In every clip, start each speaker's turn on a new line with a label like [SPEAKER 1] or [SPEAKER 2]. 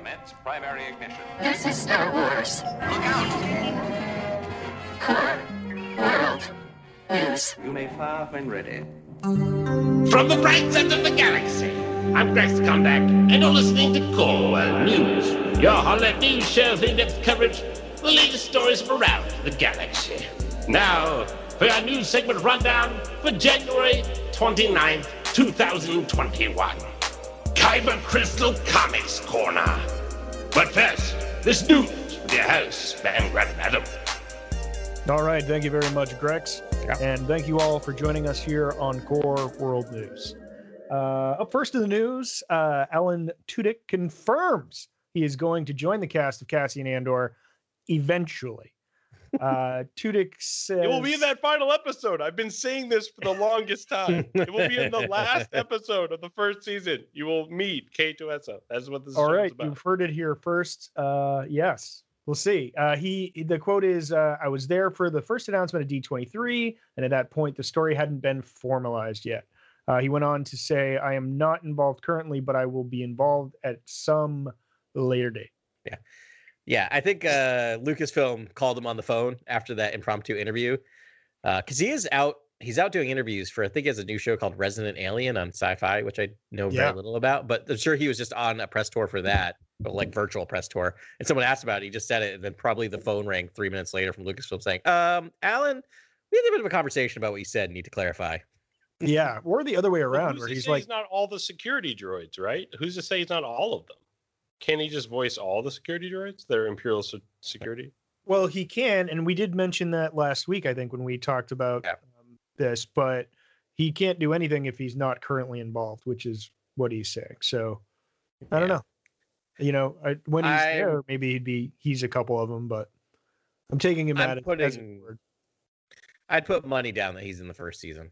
[SPEAKER 1] Commence primary ignition.
[SPEAKER 2] This is Star Wars.
[SPEAKER 1] Look out!
[SPEAKER 2] Core World News.
[SPEAKER 3] You may fire when ready.
[SPEAKER 4] From the bright center of the galaxy, I'm Grex Kondak, and you're listening to Core World News. Your HoloNet News shows in-depth coverage of the latest stories from around the galaxy. Now, for our news segment rundown for January 29th, 2021. Kyber Crystal Comics Corner. But first, this news with your host, Spam Grant Adam.
[SPEAKER 5] All right, thank you very much, Grex, and thank you all for joining us here on Core World News. Uh, up first in the news, uh, Alan Tudyk confirms he is going to join the cast of Cassian Andor eventually. Uh, Tudyk says
[SPEAKER 6] It will be in that final episode. I've been saying this for the longest time. It will be in the last episode of the first season. You will meet K2SO. That's what this
[SPEAKER 5] All right, you've heard it here first. Uh, yes, we'll see. Uh, he the quote is, uh, "I was there for the first announcement of D23, and at that point, the story hadn't been formalized yet." Uh, he went on to say, "I am not involved currently, but I will be involved at some later date."
[SPEAKER 7] Yeah, I think uh, Lucasfilm called him on the phone after that impromptu interview because he is out. He's out doing interviews for I think he has a new show called Resident Alien on Syfy, which I know
[SPEAKER 5] Yeah.
[SPEAKER 7] very little about. But I'm sure he was just on a press tour for that, but like virtual press tour. And someone asked about it. He just said it, and then probably the phone rang three minutes later from Lucasfilm saying, "Um, Alan, we had a bit of a conversation about what you said. Need to clarify."
[SPEAKER 5] Yeah, or the other way around,
[SPEAKER 6] who's
[SPEAKER 5] where he's like,
[SPEAKER 6] he's not all the security droids, right? Who's to say he's not all of them? Can he just voice all the security droids that are Imperial se- security?
[SPEAKER 5] Well, he can, and we did mention that last week, I think, when we talked about
[SPEAKER 7] Yeah.
[SPEAKER 5] um, this, but he can't do anything if he's not currently involved, which is what he's saying. So I don't know. You know, I, when he's
[SPEAKER 7] I'm-
[SPEAKER 5] there, maybe he'd be he's a couple of them, but I'm taking him
[SPEAKER 7] I'm
[SPEAKER 5] at it.
[SPEAKER 7] putting-
[SPEAKER 5] word.
[SPEAKER 7] I'd put money down that he's in the first season.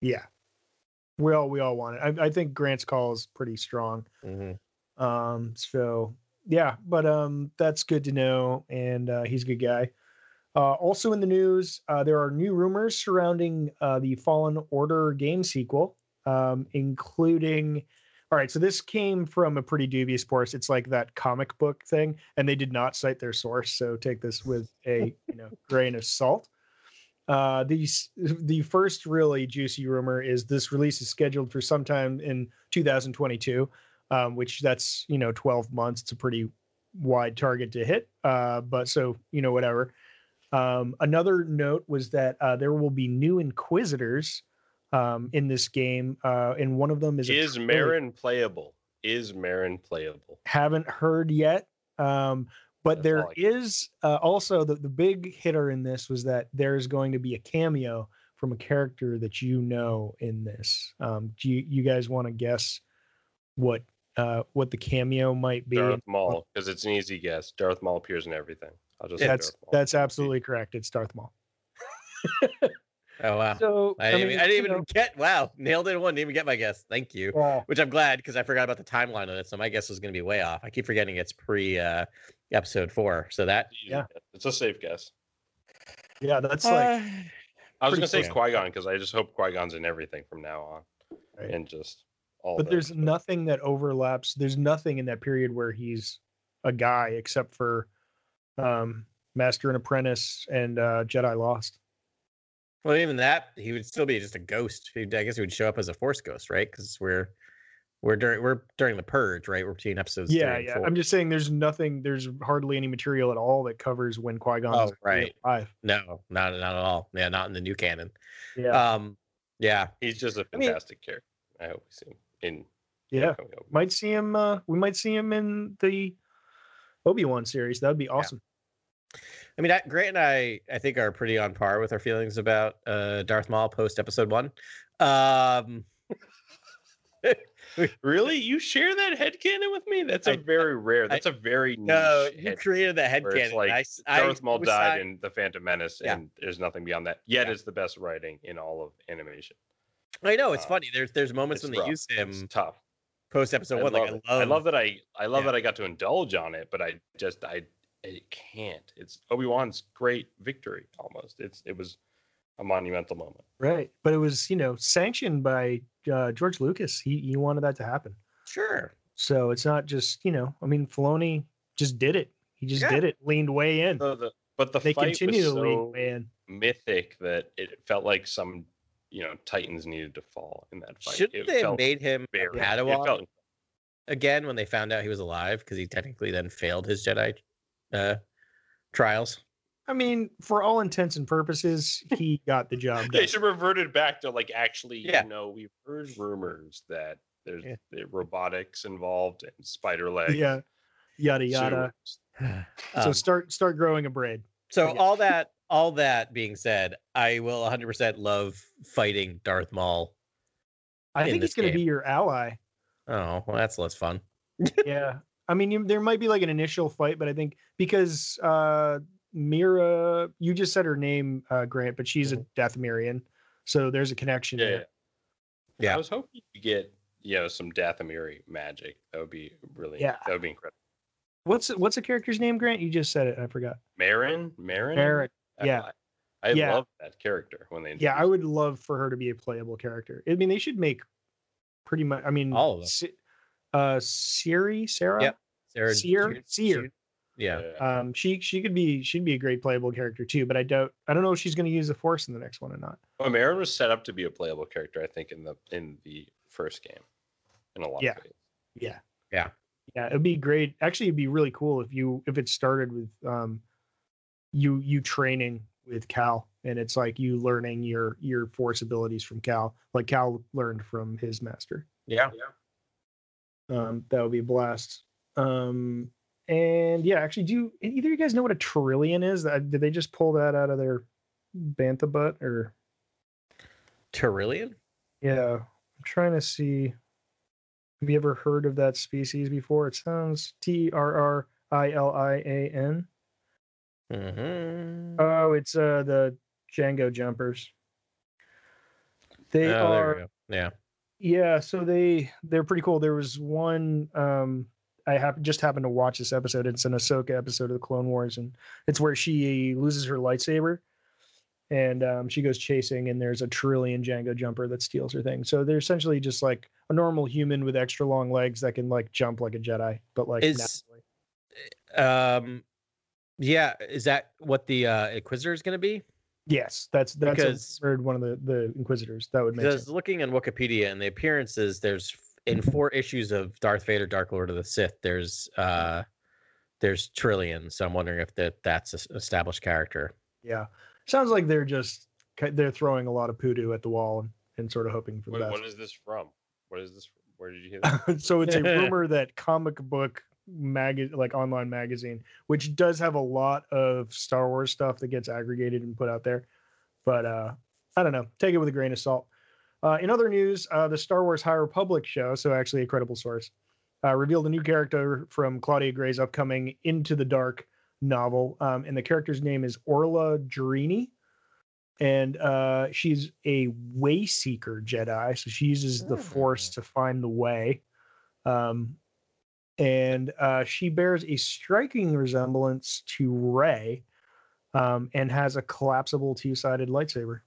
[SPEAKER 5] Yeah, we all we all want it. I, I think Grant's call is pretty strong.
[SPEAKER 7] hmm
[SPEAKER 5] Um, so yeah, but um, that's good to know, and uh, he's a good guy. Uh, also in the news, uh, there are new rumors surrounding uh, the Fallen Order game sequel, um, including. All right, so this came from a pretty dubious source. It's like that comic book thing, and they did not cite their source, so take this with a you know grain of salt. Uh, the the first really juicy rumor is this release is scheduled for sometime in 2022 um, which that's you know 12 months. It's a pretty wide target to hit. Uh, but so you know whatever. Um, another note was that uh, there will be new Inquisitors um, in this game, uh, and one of them is
[SPEAKER 6] Is. Merrin playable? Is Merrin playable?
[SPEAKER 5] Haven't heard yet. Um, but
[SPEAKER 6] That's
[SPEAKER 5] there is uh, also the, the big hitter in this was that there is going to be a cameo from a character that you know in this. Um, do you, you guys want to guess what uh, what the cameo might be?
[SPEAKER 6] Darth Maul, because it's an easy guess. Darth Maul appears in everything. I'll just say
[SPEAKER 5] that's
[SPEAKER 6] Darth Maul.
[SPEAKER 5] that's absolutely correct. It's Darth Maul.
[SPEAKER 7] Oh wow.
[SPEAKER 5] So
[SPEAKER 7] I didn't, even, I didn't even
[SPEAKER 5] know,
[SPEAKER 7] get. Wow, nailed it one. Didn't even get my guess. Thank you.
[SPEAKER 5] yeah.
[SPEAKER 7] Which I'm glad because I forgot about the timeline of it. So my guess was going to be way off. I keep forgetting it's pre uh, episode four. So that
[SPEAKER 6] It's
[SPEAKER 5] yeah.
[SPEAKER 6] It's a safe guess.
[SPEAKER 5] yeah, that's like
[SPEAKER 7] uh,
[SPEAKER 6] I was gonna say
[SPEAKER 7] close.
[SPEAKER 6] Qui Gon because I just hope Qui Gon's in everything from now on,
[SPEAKER 5] Right.
[SPEAKER 6] and just all.
[SPEAKER 5] but there's
[SPEAKER 6] episodes.
[SPEAKER 5] nothing that overlaps. There's nothing in that period where he's a guy except for um Master and Apprentice and uh Jedi Lost.
[SPEAKER 7] well, even that he would still be just a ghost. He'd, I guess he would show up as a Force ghost, right? Because we're we're during we're during the purge, right? We're between episodes.
[SPEAKER 5] Yeah, yeah.
[SPEAKER 7] four.
[SPEAKER 5] I'm just saying there's nothing there's hardly any material at all that covers when Qui-Gon
[SPEAKER 7] Oh,
[SPEAKER 5] is
[SPEAKER 7] right.
[SPEAKER 5] alive.
[SPEAKER 7] no, not not at all. Yeah, not in the new canon.
[SPEAKER 5] Yeah.
[SPEAKER 7] Um, yeah,
[SPEAKER 6] He's just a
[SPEAKER 7] I mean-
[SPEAKER 6] fantastic character. I hope we see him in.
[SPEAKER 5] yeah.
[SPEAKER 6] coming up.
[SPEAKER 5] Might see him uh we might see him in the Obi-Wan series. That would be awesome.
[SPEAKER 7] I mean, I, Grant and I, I think, are pretty on par with our feelings about uh, Darth Maul post Episode One. Um,
[SPEAKER 6] Really, you share that headcanon with me? That's a
[SPEAKER 7] I-
[SPEAKER 6] very rare. That's a very
[SPEAKER 7] no, you created that head
[SPEAKER 6] where it's
[SPEAKER 7] canon.
[SPEAKER 6] like
[SPEAKER 7] I, s- I
[SPEAKER 6] Darth Maul
[SPEAKER 7] was
[SPEAKER 6] died
[SPEAKER 7] side-
[SPEAKER 6] in the Phantom Menace,
[SPEAKER 7] Yeah.
[SPEAKER 6] and there's nothing beyond that. Yet,
[SPEAKER 7] Yeah.
[SPEAKER 6] it's the best writing in all of animation.
[SPEAKER 7] I know it's
[SPEAKER 6] uh,
[SPEAKER 7] funny. There's there's moments when they
[SPEAKER 6] rough.
[SPEAKER 7] use him
[SPEAKER 6] It's tough.
[SPEAKER 7] post Episode
[SPEAKER 6] I
[SPEAKER 7] One.
[SPEAKER 6] love,
[SPEAKER 7] Like. I love,
[SPEAKER 6] I love that I I love
[SPEAKER 7] Yeah.
[SPEAKER 6] that I got to indulge on it, but I just I I can't. It's Obi Wan's great victory almost. It's it was a monumental moment.
[SPEAKER 5] Right. But it was, you know, sanctioned by uh, George Lucas. He he wanted that to happen.
[SPEAKER 7] Sure,
[SPEAKER 5] So it's not just you know. I mean, Filoni just did it. He just
[SPEAKER 7] Yeah.
[SPEAKER 5] did it. Leaned way in.
[SPEAKER 6] The- the- but the
[SPEAKER 5] they
[SPEAKER 6] fight
[SPEAKER 5] continue
[SPEAKER 6] was
[SPEAKER 5] to lean
[SPEAKER 6] so
[SPEAKER 5] way in.
[SPEAKER 6] mythic that it felt like some, you know, titans needed to fall in that fight.
[SPEAKER 7] Shouldn't
[SPEAKER 6] It
[SPEAKER 7] they have made him a
[SPEAKER 6] very- it
[SPEAKER 7] Padawan
[SPEAKER 6] felt-
[SPEAKER 7] again when they found out he was alive because he technically then failed his Jedi uh, trials?
[SPEAKER 5] I mean, for all intents and purposes, he got the job done.
[SPEAKER 6] They should have reverted back to like actually,
[SPEAKER 7] Yeah.
[SPEAKER 6] you know, we've heard rumors that there's
[SPEAKER 7] Yeah.
[SPEAKER 6] the robotics involved and spider legs.
[SPEAKER 5] yeah, yada yada.
[SPEAKER 6] sewers.
[SPEAKER 5] so
[SPEAKER 7] Um,
[SPEAKER 5] start start growing a braid.
[SPEAKER 7] So
[SPEAKER 5] Okay.
[SPEAKER 7] all that all that being said, I will 100% love fighting Darth Maul.
[SPEAKER 5] I think he's going to be your ally.
[SPEAKER 7] Oh, well that's less fun.
[SPEAKER 5] yeah, I mean, you, there might be like an initial fight, but I think because uh Mira, you just said her name, uh, Grant, but she's a Death Dathomirian, so there's a connection
[SPEAKER 6] Yeah,
[SPEAKER 5] there.
[SPEAKER 7] Yeah.
[SPEAKER 6] I was hoping you get, you know, some Dathomiri magic. That would be really,
[SPEAKER 5] Yeah.
[SPEAKER 6] that would be incredible.
[SPEAKER 5] What's what's a character's name, Grant? You just said it. I forgot.
[SPEAKER 6] Merrin, Merrin,
[SPEAKER 5] Merrick.
[SPEAKER 6] I-
[SPEAKER 5] yeah.
[SPEAKER 6] I, I
[SPEAKER 5] Yeah.
[SPEAKER 6] love that character when they.
[SPEAKER 5] Yeah, I
[SPEAKER 6] introduced
[SPEAKER 5] would love for her to be a playable character. I mean, they should make pretty much. I mean,
[SPEAKER 7] All of them.
[SPEAKER 5] Si- uh, Siri, Sarah.
[SPEAKER 7] Yep. Sarah
[SPEAKER 5] Seer,
[SPEAKER 7] June-
[SPEAKER 5] Seer.
[SPEAKER 7] Yeah.
[SPEAKER 5] Um, she she could be she'd be a great playable character too, but I doubt I don't know if she's going to use the Force in the next one or not.
[SPEAKER 6] Well, Merrin was set up to be a playable character, I think, in the in the first game, in a lot
[SPEAKER 5] Yeah.
[SPEAKER 6] of ways.
[SPEAKER 5] Yeah.
[SPEAKER 7] Yeah.
[SPEAKER 5] Yeah, it'd be great. Actually, it'd be really cool if you if it started with um you you training with Cal and it's like you learning your your force abilities from Cal, like Cal learned from his master.
[SPEAKER 7] Yeah.
[SPEAKER 5] Um that would be a blast. Um and yeah, actually do either of you guys know what a trillion is? Did they just pull that out of their bantha butt or
[SPEAKER 7] Tyrillian?
[SPEAKER 5] yeah, I'm trying to see. Have you ever heard of that species before? It sounds T R R I L I A N.
[SPEAKER 7] Mm-hmm.
[SPEAKER 5] Oh, it's uh the Jango jumpers. They
[SPEAKER 7] oh,
[SPEAKER 5] are.
[SPEAKER 7] Yeah.
[SPEAKER 5] yeah, so they they're pretty cool. There was one um I hap- just happened to watch this episode. It's an Ahsoka episode of the Clone Wars, and it's where she loses her lightsaber, and um, she goes chasing, and there's a trillion Jango jumper that steals her thing. So they're essentially just like a normal human with extra long legs that can like jump like a Jedi, but like
[SPEAKER 7] Is-
[SPEAKER 5] naturally.
[SPEAKER 7] Um yeah, is that what the uh Inquisitor is going to be?
[SPEAKER 5] yes, that's that's a
[SPEAKER 7] Because-
[SPEAKER 5] third one of the the Inquisitors. That would make
[SPEAKER 7] Because
[SPEAKER 5] sense.
[SPEAKER 7] looking on Wikipedia and the appearances, there's in four issues of Darth Vader, Dark Lord of the Sith. There's uh, there's Trillion. So I'm wondering if that that's an established character.
[SPEAKER 5] Yeah, sounds like they're just they're throwing a lot of poodoo at the wall and, and sort of hoping for the best.
[SPEAKER 6] what is this from? What is this? Where did you hear that?
[SPEAKER 5] so it's a rumor that comic book mag like online magazine which does have a lot of star wars stuff that gets aggregated and put out there. But uh i don't know. Take it with a grain of salt. Uh, in other news uh, the star wars high republic show so actually a credible source uh, revealed a new character from claudia gray's upcoming into the dark novel. Um, and the character's name is orla Jareni. and uh, she's a way seeker jedi so she uses the force to find the way. Um, and uh, she bears a striking resemblance to Rey, um, and has a collapsible two-sided lightsaber.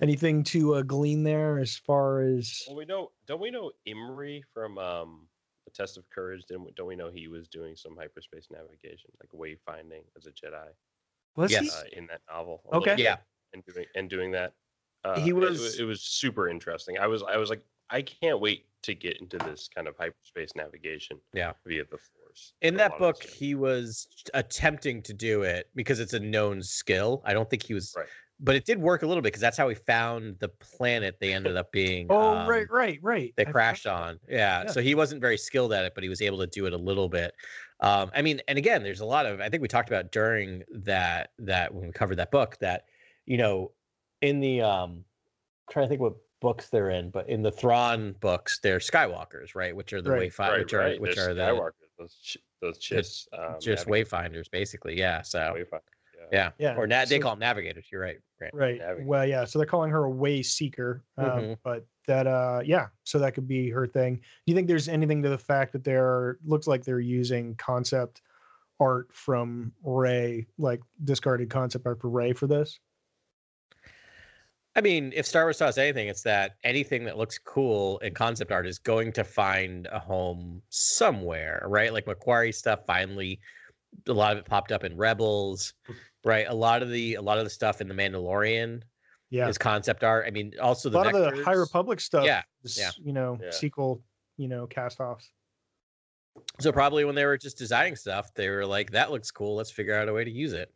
[SPEAKER 5] Anything to uh, glean there as far as
[SPEAKER 6] well, we know. Don't we know Imri from um, the Test of Courage? Didn't we, don't we know he was doing some hyperspace navigation, like wayfinding as a Jedi
[SPEAKER 5] was
[SPEAKER 7] Yes.
[SPEAKER 6] uh, in that novel?
[SPEAKER 5] Okay.
[SPEAKER 7] Yeah.
[SPEAKER 6] and doing and doing that. Uh,
[SPEAKER 7] He
[SPEAKER 6] it
[SPEAKER 7] was-
[SPEAKER 6] It, was super interesting. I was. I was like, I can't wait to get into this kind of hyperspace navigation.
[SPEAKER 7] Yeah.
[SPEAKER 6] Via the Force.
[SPEAKER 7] In that book, he was attempting to do it because it's a known skill. I don't think he was,
[SPEAKER 6] Right.
[SPEAKER 7] but it did work a little bit because that's how he found the planet they ended up being.
[SPEAKER 5] Oh,
[SPEAKER 7] um,
[SPEAKER 5] right, right, right.
[SPEAKER 7] they
[SPEAKER 5] I forgot
[SPEAKER 7] crashed on. Yeah.
[SPEAKER 5] Yeah.
[SPEAKER 7] So he wasn't very skilled at it, but he was able to do it a little bit. Um, I mean, and again, there's a lot of I think we talked about during that that when we covered that book that, you know, in the um trying to think what books they're in, but in the Thrawn books, they're Skywalkers, right? Which are the
[SPEAKER 5] Right.
[SPEAKER 7] wayfind, which are which
[SPEAKER 6] there's
[SPEAKER 7] are the
[SPEAKER 6] Skywalkers, those those chips. Um,
[SPEAKER 7] just
[SPEAKER 6] navigators,
[SPEAKER 7] wayfinders, basically. Yeah. So
[SPEAKER 6] wayfind-
[SPEAKER 7] yeah.
[SPEAKER 5] Yeah,
[SPEAKER 7] Or na- they call them navigators. You're right. Right.
[SPEAKER 5] Right.
[SPEAKER 6] Navigate.
[SPEAKER 5] Well, yeah. So they're calling her a way seeker. Um,
[SPEAKER 7] Mhm.
[SPEAKER 5] But that, uh, yeah. So that could be her thing. Do you think there's anything to the fact that they're looks like they're using concept art from Rey, like discarded concept art for Rey for this?
[SPEAKER 7] I mean, if Star Wars taught us anything, it's that anything that looks cool in concept art is going to find a home somewhere, right? Like McQuarrie stuff finally a lot of it popped up in Rebels, right? A lot of the a lot of the stuff in the Mandalorian
[SPEAKER 5] Yeah.
[SPEAKER 7] is concept art. I mean, also
[SPEAKER 5] a
[SPEAKER 7] the
[SPEAKER 5] lot of the High. Republic stuff.
[SPEAKER 7] Yeah,
[SPEAKER 5] is,
[SPEAKER 7] yeah.
[SPEAKER 5] You know,
[SPEAKER 6] Yeah.
[SPEAKER 5] sequel, you know, cast offs.
[SPEAKER 7] So probably when they were just designing stuff, they were like, "That looks cool. Let's figure out a way to use it."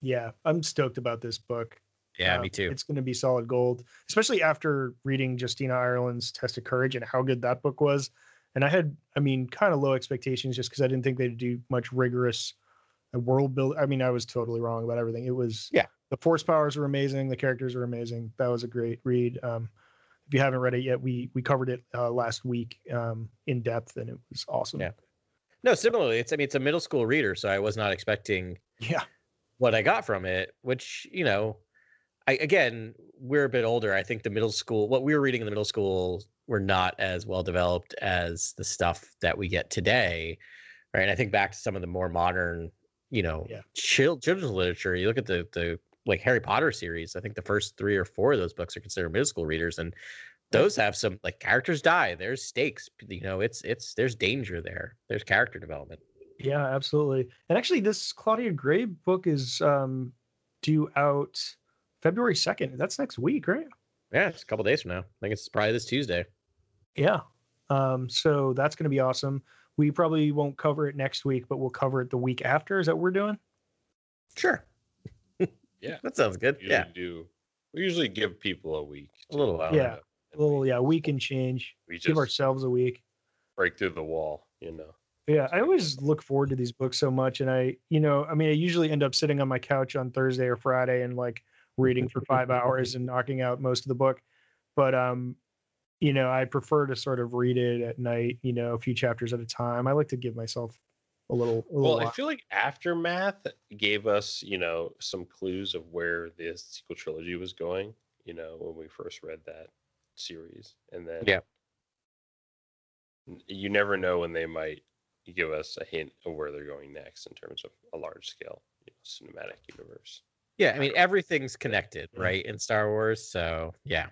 [SPEAKER 5] Yeah. I'm stoked about this book.
[SPEAKER 7] Yeah,
[SPEAKER 5] Um,
[SPEAKER 7] me too.
[SPEAKER 5] It's going to be solid gold, especially after reading Justina Ireland's Test of Courage and how good that book was. And I had, I mean, kind of low expectations just because I didn't think they'd do much rigorous uh, world build. I mean, I was totally wrong about everything. It was,
[SPEAKER 7] Yeah.
[SPEAKER 5] the force powers were amazing. The characters were amazing. That was a great read. Um, if you haven't read it yet, we we covered it uh, last week um, in depth, and it was awesome.
[SPEAKER 7] Yeah. No, similarly, it's I mean, it's a middle school reader, so I was not expecting
[SPEAKER 5] Yeah.
[SPEAKER 7] what I got from it, which, you know, I again, we're a bit older. I think the middle school, what we were reading in the middle school were not as well developed as the stuff that we get today. Right. And I think back to some of the more modern, you know,
[SPEAKER 5] Yeah.
[SPEAKER 7] children's literature. You look at the the like Harry Potter series, I think the first three or four of those books are considered middle school readers. And those have some like characters die. There's stakes. You know, it's it's there's danger there. There's character development.
[SPEAKER 5] Yeah, absolutely. And actually, this Claudia Gray book is um, due out February 2nd. That's next week, right?
[SPEAKER 7] Yeah, it's a couple days from now. I think it's probably this Tuesday.
[SPEAKER 5] Yeah. Um, so that's going to be awesome. We probably won't cover it next week, but we'll cover it the week after. Is that what we're doing?
[SPEAKER 7] Sure.
[SPEAKER 6] Yeah.
[SPEAKER 7] That sounds good.
[SPEAKER 6] We
[SPEAKER 7] Yeah.
[SPEAKER 6] do. We usually give people a week.
[SPEAKER 7] A little while.
[SPEAKER 5] Yeah.
[SPEAKER 6] and
[SPEAKER 5] Well,
[SPEAKER 6] we-
[SPEAKER 5] yeah, week and change.
[SPEAKER 6] We just
[SPEAKER 5] Give ourselves a week.
[SPEAKER 6] break through the wall, you know.
[SPEAKER 5] Yeah, I always look forward to these books so much, and I, you know, I mean, I usually end up sitting on my couch on Thursday or Friday and like reading for five hours and knocking out most of the book. But um, you know, I prefer to sort of read it at night, you know, a few chapters at a time. I like to give myself a little. A little
[SPEAKER 6] Well, I feel like Aftermath gave us, you know, some clues of where this sequel trilogy was going, you know, when we first read that series. And then
[SPEAKER 7] Yeah.
[SPEAKER 6] you never know when they might give us a hint of where they're going next in terms of a large scale you know, cinematic universe.
[SPEAKER 7] Yeah. I mean, everything's connected, right? In Star Wars. So yeah.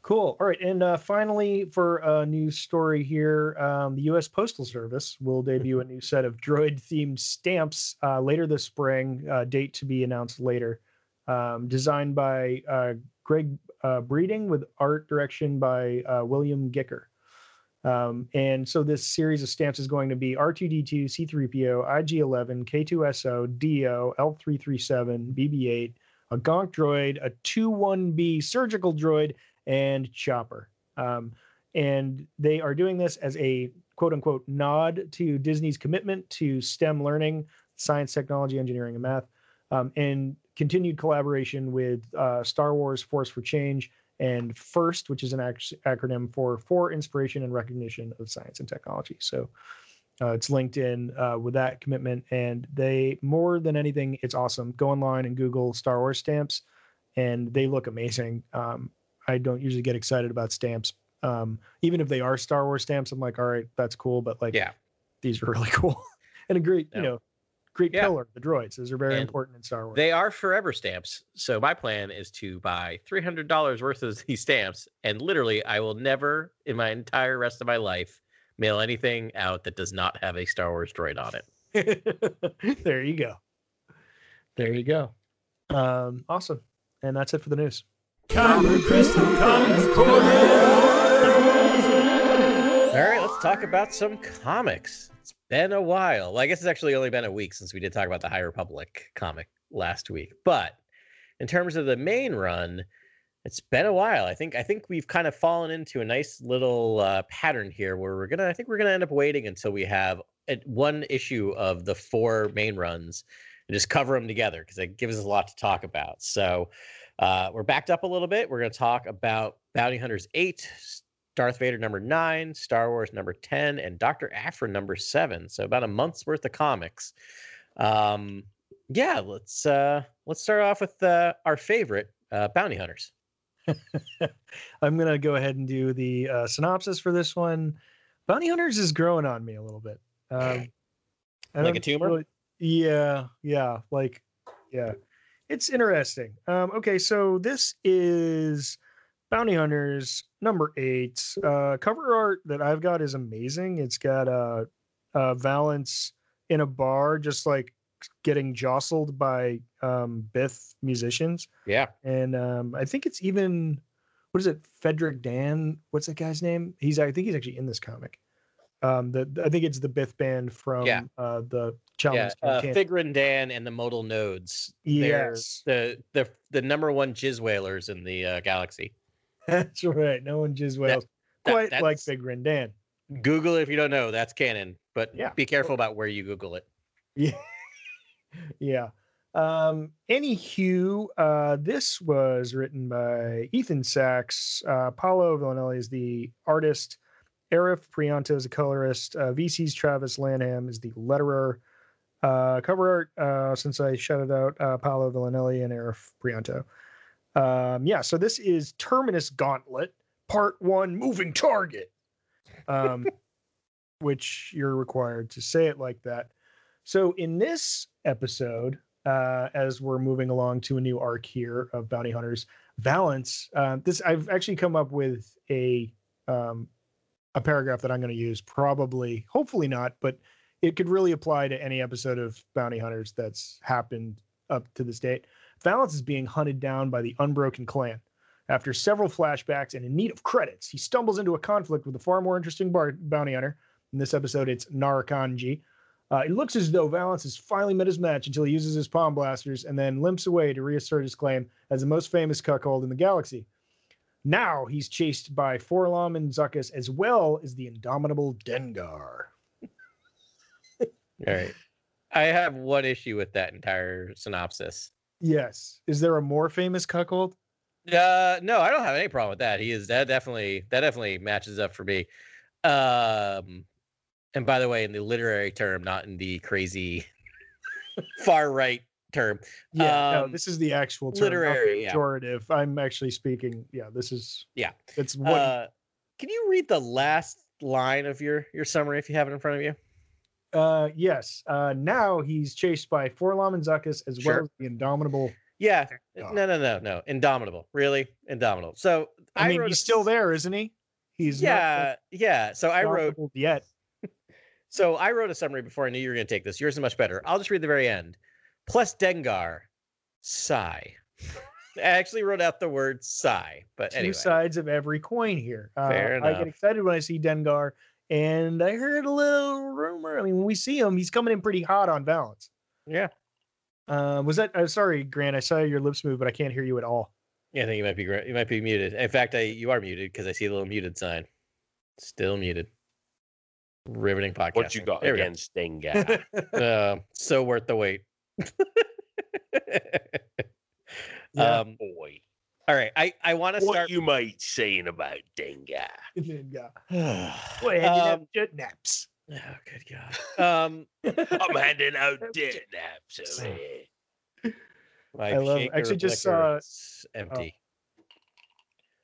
[SPEAKER 5] Cool. All right. And uh, finally, for a new story here, um, the U.S. Postal Service will debut a new set of droid themed stamps uh, later this spring, uh, date to be announced later. Um, designed by uh, Greg uh, Breeding with art direction by uh, William Gicker. Um, and so this series of stamps is going to be R2D2, C3PO, IG11, K2SO, DO, L337, BB8, a Gonk droid, a 2-1B surgical droid, and Chopper. Um, and they are doing this as a quote unquote nod to Disney's commitment to STEM learning, science, technology, engineering, and math, um, and continued collaboration with uh, Star Wars Force for Change and FIRST, which is an ac- acronym for For Inspiration and Recognition of Science and Technology. So uh, it's linked in uh, with that commitment. And they, more than anything, it's awesome. Go online and Google Star Wars stamps, and they look amazing. Um, I don't usually get excited about stamps. Um, even if they are Star Wars stamps, I'm like, all right, that's cool. But like,
[SPEAKER 7] Yeah.
[SPEAKER 5] these are really cool. and a great, you know, great
[SPEAKER 7] Yeah.
[SPEAKER 5] pillar, the droids. Those are very
[SPEAKER 7] And
[SPEAKER 5] important in Star Wars.
[SPEAKER 7] They are forever stamps. So my plan is to buy three hundred dollars worth of these stamps, and literally, I will never, in my entire rest of my life, mail anything out that does not have a Star Wars droid on it.
[SPEAKER 5] there you go. There you go. Um, awesome. And that's it for the news.
[SPEAKER 7] All right, let's talk about some comics. Been a while. Well, I guess it's actually only been a week since we did talk about the High Republic comic last week. But in terms of the main run, it's been a while. I think I think we've kind of fallen into a nice little uh, pattern here where we're gonna. I think we're gonna end up waiting until we have one issue of the four main runs and just cover them together because it gives us a lot to talk about. So uh, we're backed up a little bit. We're to talk about Bounty Hunters 8, Darth Vader number 9, Star Wars number 10, and Dr. Aphra number 7. So about a month's worth of comics. Um, yeah, let's uh, let's start off with uh, our favorite uh, Bounty Hunters.
[SPEAKER 5] I'm going to go ahead and do the uh, synopsis for this one. Bounty Hunters is growing on me a little bit. Um, I
[SPEAKER 7] Like a tumor?
[SPEAKER 5] really- yeah, yeah, like, yeah. it's interesting. Um, okay, so this is Bounty Hunters number eight. Uh, cover art that I've got is amazing. It's got uh, uh, Valance in a bar, just like getting jostled by um, Bith musicians,
[SPEAKER 7] Yeah.
[SPEAKER 5] and um, I think it's even what is it, Frederick Dan? What's that guy's name? He's I think he's actually in this comic. Um, the I think it's the Bith band from
[SPEAKER 7] Yeah.
[SPEAKER 5] uh, the
[SPEAKER 7] Yeah.
[SPEAKER 5] Chalmun's
[SPEAKER 7] Uh, Figrin D'an and the modal nodes. They're
[SPEAKER 5] Yes.
[SPEAKER 7] The the the number one jizz whalers in the uh, galaxy.
[SPEAKER 5] That's right. No one jizz whales
[SPEAKER 7] That-
[SPEAKER 5] quite like
[SPEAKER 7] that's-
[SPEAKER 5] Figrin D'an.
[SPEAKER 7] Google it if you don't know. That's canon. But
[SPEAKER 5] Yeah.
[SPEAKER 7] be careful about where you Google it.
[SPEAKER 5] Yeah. yeah. Um, anywho, uh, this was written by Ethan Sacks. Uh, Paolo Villanelli is the artist. Arif Prianto is the colorist. Uh, VC's Travis Lanham is the letterer. Uh, cover art, uh, since I shouted out uh, Paolo Villanelli and Arif Prianto. Um, yeah, so this is Terminus Gauntlet, Part One Moving Target, um, which you're required to say it like that. So in this episode, uh, as we're moving along to a new arc here of bounty hunters, Valance. Uh, this I've actually come up with a um, a paragraph that I'm going to use. Probably, hopefully not, but it could really apply to any episode of bounty hunters that's happened up to this date. Valance is being hunted down by the Unbroken Clan. After several flashbacks and in need of credits, he stumbles into a conflict with a far more interesting bar- bounty hunter. In this episode, it's Narakanji. Uh, it looks as though Valance has finally met his match until he uses his palm blasters and then limps away to reassert his claim as the most famous cuckold in the galaxy. Now he's chased by 4-LOM and Zuckuss as well as the indomitable Dengar.
[SPEAKER 7] All right. I have one issue with that entire synopsis.
[SPEAKER 5] Yes. Is there a more famous cuckold?
[SPEAKER 7] Uh, no, I don't have any problem with that. He is that definitely that definitely matches up for me. Um, and by the way, in the literary term, not in the crazy far right term.
[SPEAKER 5] Yeah, no,
[SPEAKER 7] Um,
[SPEAKER 5] this is the actual term,
[SPEAKER 7] literary, yeah.
[SPEAKER 5] pejorative. I'm actually speaking. Yeah, this is.
[SPEAKER 7] Yeah.
[SPEAKER 5] it's what.
[SPEAKER 7] Uh, can you read the last line of your your summary if you have it in front of you?
[SPEAKER 5] Uh, yes. Uh, now he's chased by 4-LOM and Zuckuss as well
[SPEAKER 7] Sure.
[SPEAKER 5] as the indomitable.
[SPEAKER 7] Yeah. No, no, no, no. Indomitable. Really? Indomitable. So
[SPEAKER 5] I, mean,
[SPEAKER 7] wrote a
[SPEAKER 5] he's still there, isn't he? He's
[SPEAKER 7] Yeah, yeah. So I wrote
[SPEAKER 5] yet.
[SPEAKER 7] So I wrote a summary before I knew you were going to take this. Yours is much better. I'll just read the very end. Plus Dengar, sigh. I actually wrote out the word sigh, but
[SPEAKER 5] Two
[SPEAKER 7] anyway.
[SPEAKER 5] sides of every coin here. Uh,
[SPEAKER 7] Fair
[SPEAKER 5] I get excited when I see Dengar, and I heard a little rumor. I mean, when we see him, he's coming in pretty hot on Valance.
[SPEAKER 7] Yeah.
[SPEAKER 5] Uh, was that? Uh, sorry, Grant. I saw your lips move, but I can't hear you at all.
[SPEAKER 7] Yeah, I think you might be. You might be muted. In fact, I you are muted because I see a little muted sign. Still muted. Riveting podcast.
[SPEAKER 6] What you got
[SPEAKER 7] There we go.
[SPEAKER 6] against Dengar?
[SPEAKER 7] Uh, so worth the wait.
[SPEAKER 5] Yeah.
[SPEAKER 7] Um,
[SPEAKER 6] Boy,
[SPEAKER 7] all right. I, I want to start.
[SPEAKER 6] what
[SPEAKER 7] start.
[SPEAKER 6] you might saying about Dengar?
[SPEAKER 5] Dengar.
[SPEAKER 7] um,
[SPEAKER 5] Boy, ended up jet naps.
[SPEAKER 7] oh, good God. Um,
[SPEAKER 6] I'm handing out
[SPEAKER 5] Okay.
[SPEAKER 6] dead naps over here.
[SPEAKER 7] my
[SPEAKER 5] I love it.
[SPEAKER 7] shaker
[SPEAKER 5] Actually
[SPEAKER 7] of
[SPEAKER 5] just
[SPEAKER 7] liquor
[SPEAKER 5] saw-
[SPEAKER 7] is empty.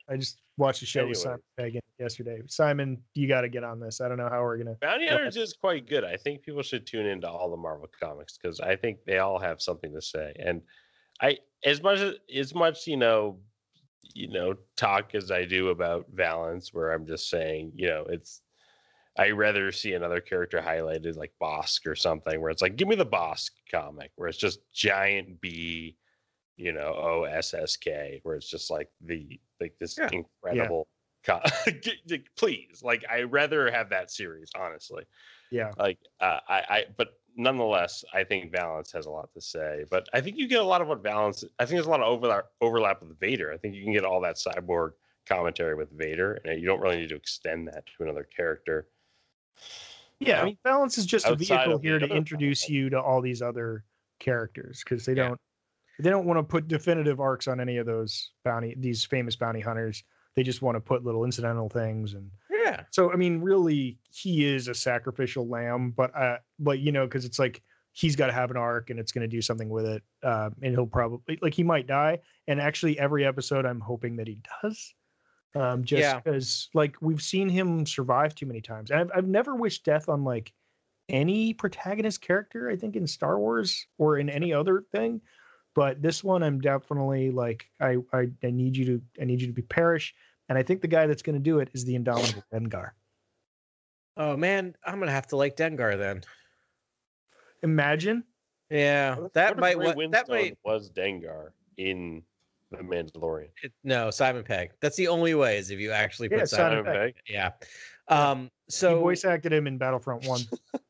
[SPEAKER 5] I just watched a show with Simon Pegg yesterday. Simon, you got to get on this. I don't know how we're gonna.
[SPEAKER 6] Bounty
[SPEAKER 5] Well,
[SPEAKER 6] Hunters is quite good. I think people should tune into all the Marvel comics because I think they all have something to say. And I, as much as as much you know, you know, talk as I do about Valance, where I'm just saying, you know, it's. I rather see another character highlighted like Bossk or something, where it's like, give me the Bossk comic, where it's just giant B, you know, O S S K, where it's just like the like this
[SPEAKER 7] Yeah.
[SPEAKER 6] incredible. co- Please, like I rather have that series, honestly
[SPEAKER 5] Yeah,
[SPEAKER 6] like uh, I, I but nonetheless i think Valance has a lot to say but i think you get a lot of what Valance i think there's a lot of overlap overlap with vader i think you can get all that cyborg commentary with vader and uh, you don't really need to extend that to another character
[SPEAKER 5] yeah. I mean, balance is just a vehicle here to introduce you to all these other characters because they
[SPEAKER 7] Yeah.
[SPEAKER 5] don't they don't want to put definitive arcs on any of those bounty these famous bounty hunters. They just want to put little incidental things and
[SPEAKER 7] Yeah.
[SPEAKER 5] so I mean, really, he is a sacrificial lamb, but uh, but you know, because it's like he's got to have an arc and it's going to do something with it, um, and he'll probably like he might die. And actually, every episode, I'm hoping that he does, um, just
[SPEAKER 7] Yeah.
[SPEAKER 5] because like we've seen him survive too many times. And I've I've never wished death on like any protagonist character. I think in Star Wars or in any other thing. But this one, I'm definitely like, I, I, I need you to, I need you to be perish, and I think the guy that's going to do it is the indomitable Dengar.
[SPEAKER 7] Oh man, I'm gonna have to like Dengar then.
[SPEAKER 5] Imagine,
[SPEAKER 7] Yeah,
[SPEAKER 6] What
[SPEAKER 7] that
[SPEAKER 6] what
[SPEAKER 7] might what, that might
[SPEAKER 6] was Dengar in the Mandalorian.
[SPEAKER 7] it, no Simon Pegg. That's the only way is if you actually put
[SPEAKER 5] Yeah,
[SPEAKER 7] Simon.
[SPEAKER 5] Simon
[SPEAKER 6] Pegg.
[SPEAKER 7] Yeah. Um.
[SPEAKER 5] he
[SPEAKER 7] So
[SPEAKER 5] voice acted him in Battlefront One.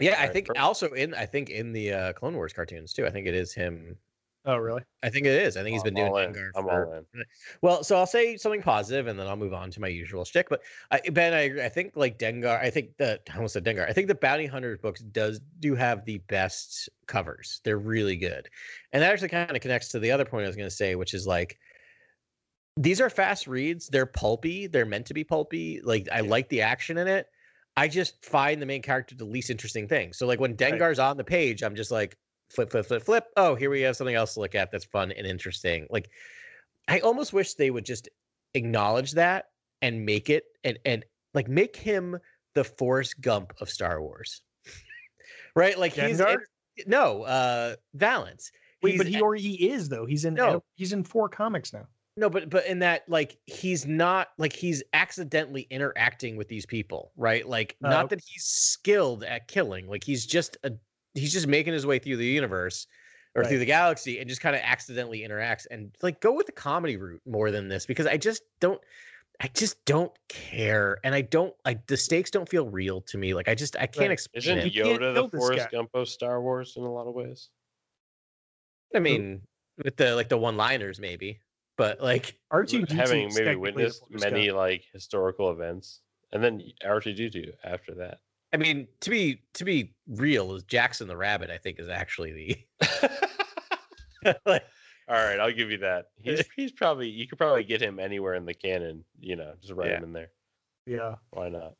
[SPEAKER 7] yeah, I
[SPEAKER 6] Alright,
[SPEAKER 7] think
[SPEAKER 6] perfect.
[SPEAKER 7] also in I think in the uh, Clone Wars cartoons too. I think it is him.
[SPEAKER 5] Oh, really?
[SPEAKER 7] I think it is. I think he's been
[SPEAKER 6] I'm
[SPEAKER 7] doing
[SPEAKER 6] all in.
[SPEAKER 7] Dengar
[SPEAKER 6] I'm
[SPEAKER 7] for
[SPEAKER 6] all in.
[SPEAKER 7] Well, so I'll say something positive, and then I'll move on to my usual shtick. But I, Ben, I, agree. I think like Dengar. I think that I almost said Dengar. I think the Bounty Hunters books does do have the best covers. They're really good, and that actually kind of connects to the other point I was going to say, which is like these are fast reads. They're pulpy. They're meant to be pulpy. Like I like the action in it. I just find the main character the least interesting thing. So like when Dengar's on the page, I'm just like flip, flip, flip, flip. Oh, here we have something else to look at that's fun and interesting. Like I almost wish they would just acknowledge that and make it and and like make him the Forrest Gump of Star Wars. right? Like he's in- no, uh Valance.
[SPEAKER 5] Wait,
[SPEAKER 7] He's
[SPEAKER 5] but he or he is though. He's in.
[SPEAKER 7] No.
[SPEAKER 5] He's in four comics now.
[SPEAKER 7] no, but but in that like he's not like he's accidentally interacting with these people, right? Like
[SPEAKER 5] Oh,
[SPEAKER 7] not that he's skilled at killing, like he's just a he's just making his way through the universe or through the galaxy and just kind of accidentally interacts and like go with the comedy route more than this because I just don't I just don't care and I don't like the stakes don't feel real to me. Like I just I can't
[SPEAKER 5] Right.
[SPEAKER 7] explain
[SPEAKER 6] Isn't
[SPEAKER 7] it.
[SPEAKER 5] You can't
[SPEAKER 6] Yoda the
[SPEAKER 5] this
[SPEAKER 6] Forrest. Gump of Star Wars in a lot of ways?
[SPEAKER 7] I mean with the like the one-liners maybe, but like
[SPEAKER 5] R two
[SPEAKER 6] Having maybe witnessed many like historical events, and then R two D two after that.
[SPEAKER 7] I mean, to be to be real, is Jackson the Rabbit? I think is actually the like,
[SPEAKER 6] All right, I'll give you that. He's he's probably you could probably get him anywhere in the canon. You know, just write
[SPEAKER 7] Yeah.
[SPEAKER 6] him in there.
[SPEAKER 5] Yeah,
[SPEAKER 6] Why not?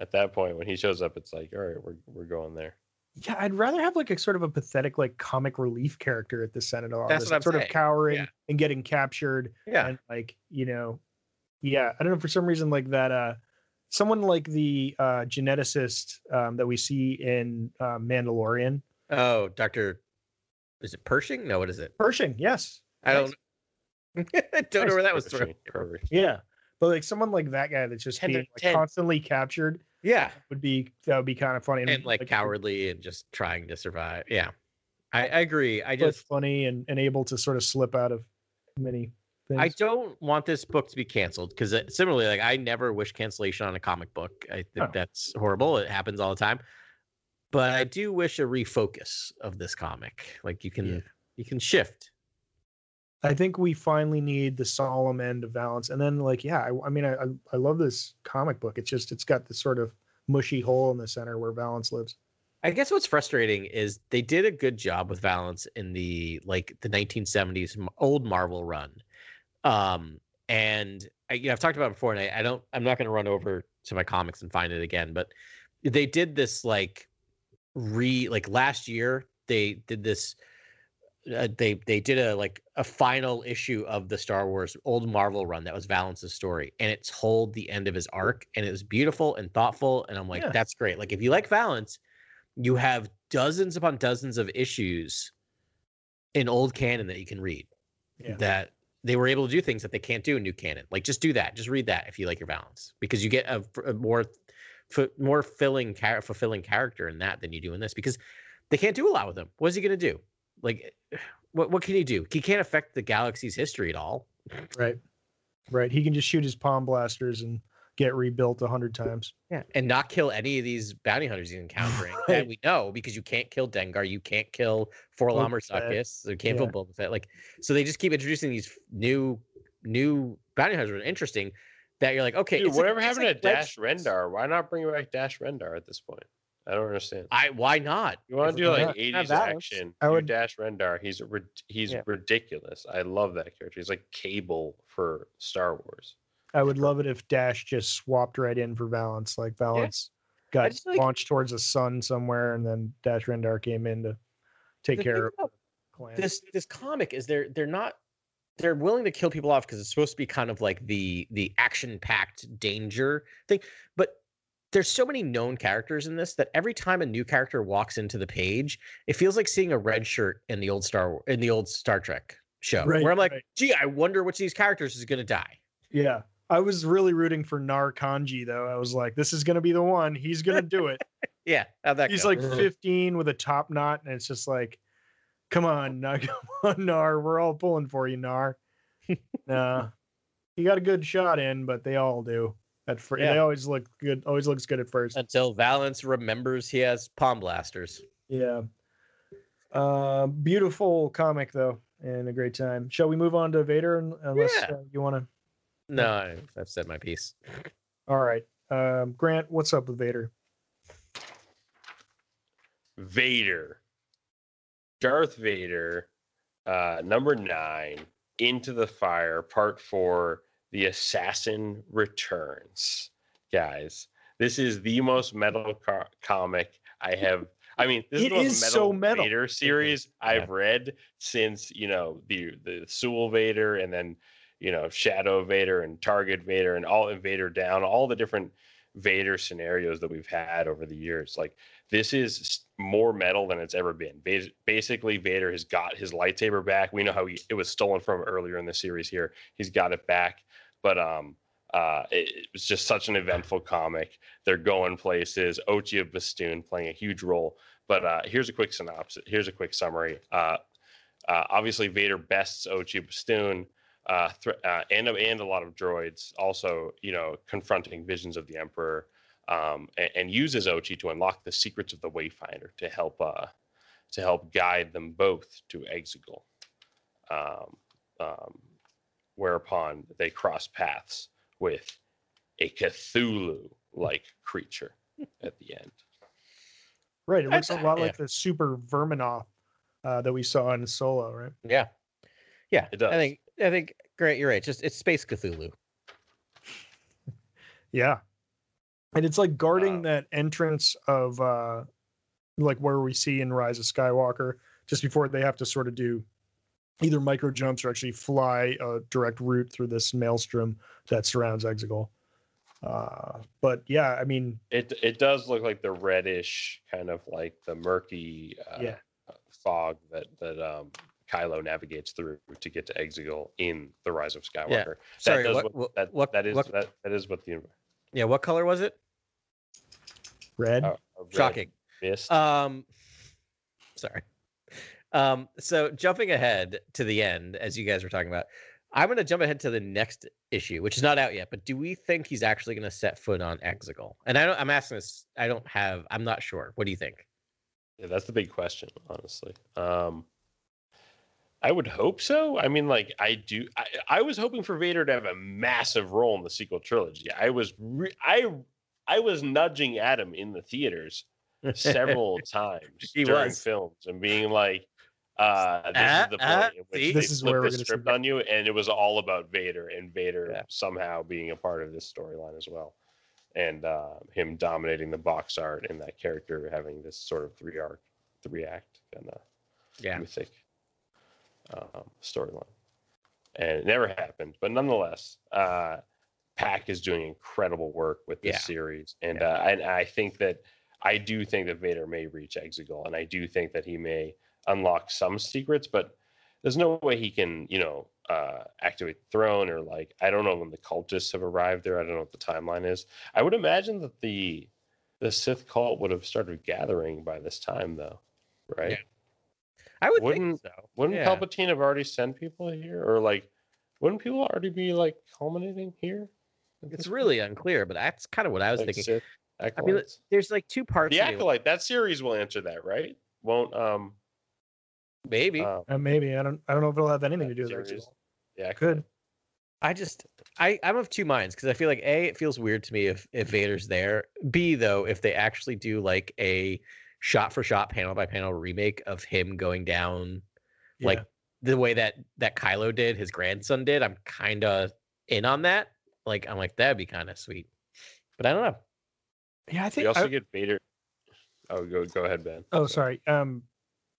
[SPEAKER 6] At that point, when he shows up, it's like, all right, we're we're going there.
[SPEAKER 5] yeah. I'd rather have like a sort of a pathetic like comic relief character at the Senate office,
[SPEAKER 7] That's what I'm
[SPEAKER 5] sort
[SPEAKER 7] saying.
[SPEAKER 5] of cowering
[SPEAKER 7] Yeah.
[SPEAKER 5] and getting captured,
[SPEAKER 7] yeah,
[SPEAKER 5] and like you know, yeah. I don't know for some reason like that. Uh, someone like the uh geneticist um, that we see in uh, Mandalorian,
[SPEAKER 7] oh, Doctor, is it Pershing? No, what is it?
[SPEAKER 5] Pershing. Yes,
[SPEAKER 7] I don't. I don't know where that was
[SPEAKER 6] Perfect,
[SPEAKER 7] from.
[SPEAKER 5] yeah. But like someone like that guy that's just
[SPEAKER 7] Ten
[SPEAKER 5] being like, constantly captured
[SPEAKER 7] Yeah,
[SPEAKER 5] would be that would be kind of funny
[SPEAKER 7] and like cowardly and just trying to survive. Yeah, I, I agree. I just
[SPEAKER 5] funny and, and able to sort of slip out of many things.
[SPEAKER 7] I don't want this book to be canceled because uh, similarly, like I never wish cancellation on a comic book. I think
[SPEAKER 5] No.
[SPEAKER 7] that's horrible. It happens all the time. But I do wish a refocus of this comic. Like you can
[SPEAKER 5] Yeah.
[SPEAKER 7] you can shift.
[SPEAKER 5] I think we finally need the solemn end of Valance, and then like yeah, I, I mean I, I I love this comic book. It's just it's got this sort of mushy hole in the center where Valance lives.
[SPEAKER 7] I guess what's frustrating is they did a good job with Valance in the like the 1970s old Marvel run. Um and I, you know, I've talked about it before and I, I don't I'm not going to run over to my comics and find it again, but they did this like re like last year they did this uh, they they did a like a final issue of the Star Wars old Marvel run that was Valance's story, and it told the end of his arc, and it was beautiful and thoughtful, and I'm like,
[SPEAKER 5] Yeah.
[SPEAKER 7] that's great. Like if you like Valance, you have dozens upon dozens of issues in old canon that you can read.
[SPEAKER 5] Yeah.
[SPEAKER 7] That they were able to do things that they can't do in new canon. Like just do that, just read that if you like your Valance, because you get a, a more f- more filling char- fulfilling character in that than you do in this because they can't do a lot with him. What is he going to do? Like, what what can he do? He can't affect the galaxy's history at all.
[SPEAKER 5] Right, right. He can just shoot his palm blasters and get rebuilt a hundred times.
[SPEAKER 7] Yeah, and not kill any of these bounty hunters he's encountering.
[SPEAKER 5] Right.
[SPEAKER 7] And we know because you can't kill Dengar, you can't kill 4-LOM or
[SPEAKER 5] Boba Fett.
[SPEAKER 7] Zuckuss, you can't kill
[SPEAKER 5] Yeah.
[SPEAKER 7] Boba Fett. Like, so they just keep introducing these new new bounty hunters. that are Interesting that you're like, okay,
[SPEAKER 6] Dude,
[SPEAKER 7] it's like-
[SPEAKER 6] whatever
[SPEAKER 7] it's
[SPEAKER 6] happened
[SPEAKER 7] like
[SPEAKER 6] to Dash
[SPEAKER 7] Legends.
[SPEAKER 6] Rendar? Why not bring back Dash Rendar at this point? I don't understand.
[SPEAKER 7] I why not?
[SPEAKER 6] You want to do like
[SPEAKER 7] not- not
[SPEAKER 6] 80s
[SPEAKER 7] Valance.
[SPEAKER 6] action?
[SPEAKER 5] I
[SPEAKER 6] do
[SPEAKER 5] would-
[SPEAKER 6] Dash Rendar. He's he's
[SPEAKER 7] Yeah.
[SPEAKER 6] ridiculous. I love that character. He's like Cable for Star Wars.
[SPEAKER 5] I would love it if Dash just swapped right in for Valance. Like Valance got
[SPEAKER 7] just like-
[SPEAKER 5] launched towards the sun somewhere, and then Dash Rendar came in to take care of
[SPEAKER 7] this this comic is they're they're not they're willing to kill people off because it's supposed to be kind of like the the action packed danger thing but there's so many known characters in this that every time a new character walks into the page, it feels like seeing a red shirt in the old Star in the old Star Trek show.
[SPEAKER 5] Right,
[SPEAKER 7] where I'm like,
[SPEAKER 5] right.
[SPEAKER 7] gee, I wonder which of these characters is gonna die.
[SPEAKER 5] Yeah. I was really rooting for Nar Kanji though. I was like, this is gonna be the one. He's gonna do it.
[SPEAKER 7] Yeah, how'd that
[SPEAKER 5] He's
[SPEAKER 7] go?
[SPEAKER 5] like 15 with a top knot, and it's just like, come on, Nar, come on, Nar. We're all pulling for you, Nar. nah. He got a good shot in, but they all do. At first,
[SPEAKER 7] Yeah.
[SPEAKER 5] they always look good. Always looks good at first.
[SPEAKER 7] until Valance remembers he has palm blasters.
[SPEAKER 5] Yeah. Uh, beautiful comic though, and a great time. Shall we move on to Vader? Unless
[SPEAKER 7] Yeah.
[SPEAKER 5] uh, you want to.
[SPEAKER 7] No, I- I've said my piece.
[SPEAKER 5] All right, um, Grant, what's up with Vader?
[SPEAKER 6] Vader. Darth Vader, uh, number nine, Into the Fire, part four, The Assassin Returns. Guys, this is the most metal co- comic I have. I mean, this
[SPEAKER 5] It
[SPEAKER 6] is the most
[SPEAKER 5] is
[SPEAKER 6] metal,
[SPEAKER 5] so metal.
[SPEAKER 6] Vader series I've read since you know the the Soule Vader and then you know Shadow Vader and Target Vader and all and Vader down, all the different Vader scenarios that we've had over the years. Like this is more metal than it's ever been. Bas- Basically, Vader has got his lightsaber back. We know how he, it was stolen from earlier in the series. Here, he's got it back. But um, uh, it, was just such an eventful comic. They're going places. Ochi of Bestoon playing a huge role. But uh, here's a quick synopsis. Here's a quick summary. Uh, uh, obviously, Vader bests Ochi Bestoon. Uh, thr uh, and and a lot of droids also, you know, confronting visions of the Emperor um, and, and uses Ochi to unlock the secrets of the Wayfinder to help uh, to help guide them both to Exegol. Um, um, whereupon they cross paths with a Cthulhu-like creature at the end.
[SPEAKER 5] Right, it looks a lot
[SPEAKER 7] yeah.
[SPEAKER 5] like the Summa-verminoth uh, that we saw in Solo, right?
[SPEAKER 7] Yeah, yeah.
[SPEAKER 6] It does.
[SPEAKER 7] I think I think Grant, you're right. Just it's Space Cthulhu.
[SPEAKER 5] Yeah. And it's like guarding
[SPEAKER 6] Um,
[SPEAKER 5] that entrance of uh like where we see in Rise of Skywalker just before they have to sort of do either micro jumps or actually fly a direct route through this maelstrom that surrounds Exegol. Uh but yeah, I mean,
[SPEAKER 6] It it does look like the reddish kind of like the murky uh,
[SPEAKER 5] Yeah.
[SPEAKER 6] fog that that um, Kylo navigates through to get to Exegol in the Rise of Skywalker.
[SPEAKER 7] Sorry,
[SPEAKER 6] that
[SPEAKER 7] what, what,
[SPEAKER 6] that,
[SPEAKER 7] what,
[SPEAKER 6] that is
[SPEAKER 7] what-
[SPEAKER 6] that, that is what the
[SPEAKER 7] yeah, what color was it?
[SPEAKER 5] red.
[SPEAKER 6] uh, red
[SPEAKER 7] Shocking.
[SPEAKER 6] mist.
[SPEAKER 7] Um, sorry. Um, so jumping ahead to the end, as you guys were talking about, I'm going to jump ahead to the next issue, which is not out yet. But do we think he's actually going to set foot on Exegol? And I don't. I'm asking this. I don't have. I'm not sure. What do you think?
[SPEAKER 6] Yeah, that's the big question, honestly. Um, I would hope so. I mean, like I do. I, I was hoping for Vader to have a massive role in the sequel trilogy. I was, re- I, I was nudging him in the theaters several times
[SPEAKER 7] He
[SPEAKER 6] during
[SPEAKER 7] was.
[SPEAKER 6] films and being like, uh, "This
[SPEAKER 7] Ah,
[SPEAKER 6] is the
[SPEAKER 7] ah,
[SPEAKER 6] point in which
[SPEAKER 5] This is where we're
[SPEAKER 6] the script on you," and it was all about Vader and Vader
[SPEAKER 7] Yeah.
[SPEAKER 6] somehow being a part of this storyline as well, and uh, him dominating the box art and that character having this sort of three arc, three act kind of
[SPEAKER 7] Yeah.
[SPEAKER 6] mythic um, storyline. And it never happened, but nonetheless, uh, Pak is doing incredible work with this
[SPEAKER 7] Yeah.
[SPEAKER 6] series, and
[SPEAKER 7] Yeah.
[SPEAKER 6] uh, and I think that I do think that Vader may reach Exegol, and I do think that he may unlock some secrets, but there's no way he can, you know, uh, activate the throne or like I don't know when the cultists have arrived there. I don't know what the timeline is. I would imagine that the the Sith cult would have started gathering by this time, though, right?
[SPEAKER 7] Yeah. I would
[SPEAKER 6] Wouldn't-
[SPEAKER 7] think so.
[SPEAKER 6] Wouldn't
[SPEAKER 7] Yeah.
[SPEAKER 6] Palpatine have already sent people here, or like, wouldn't people already be like culminating here?
[SPEAKER 7] It's
[SPEAKER 6] this
[SPEAKER 7] really unclear, but that's kind of what I was?
[SPEAKER 6] Like
[SPEAKER 7] thinking.
[SPEAKER 6] Sith
[SPEAKER 7] I mean, there's like two parts.
[SPEAKER 6] the
[SPEAKER 7] of it.
[SPEAKER 6] acolyte that series will answer that, right? Won't um,
[SPEAKER 7] Maybe.
[SPEAKER 6] uh,
[SPEAKER 5] Uh, maybe I don't. I don't know if it'll have anything to do with
[SPEAKER 6] series.
[SPEAKER 5] Exegol.
[SPEAKER 6] Yeah,
[SPEAKER 5] Could.
[SPEAKER 7] I just I I'm of two minds because I feel like a it feels weird to me if if Vader's there. B though if they actually do like a shot for shot panel by panel remake of him going down like the way that that Kylo did, his grandson did, I'm kind of in on that. Like I'm like that'd be kind of sweet, but I don't know.
[SPEAKER 5] Yeah, I
[SPEAKER 6] We
[SPEAKER 5] think.
[SPEAKER 6] also
[SPEAKER 5] I-
[SPEAKER 6] get Vader. Oh, go go ahead, Ben.
[SPEAKER 5] Oh, sorry. Um,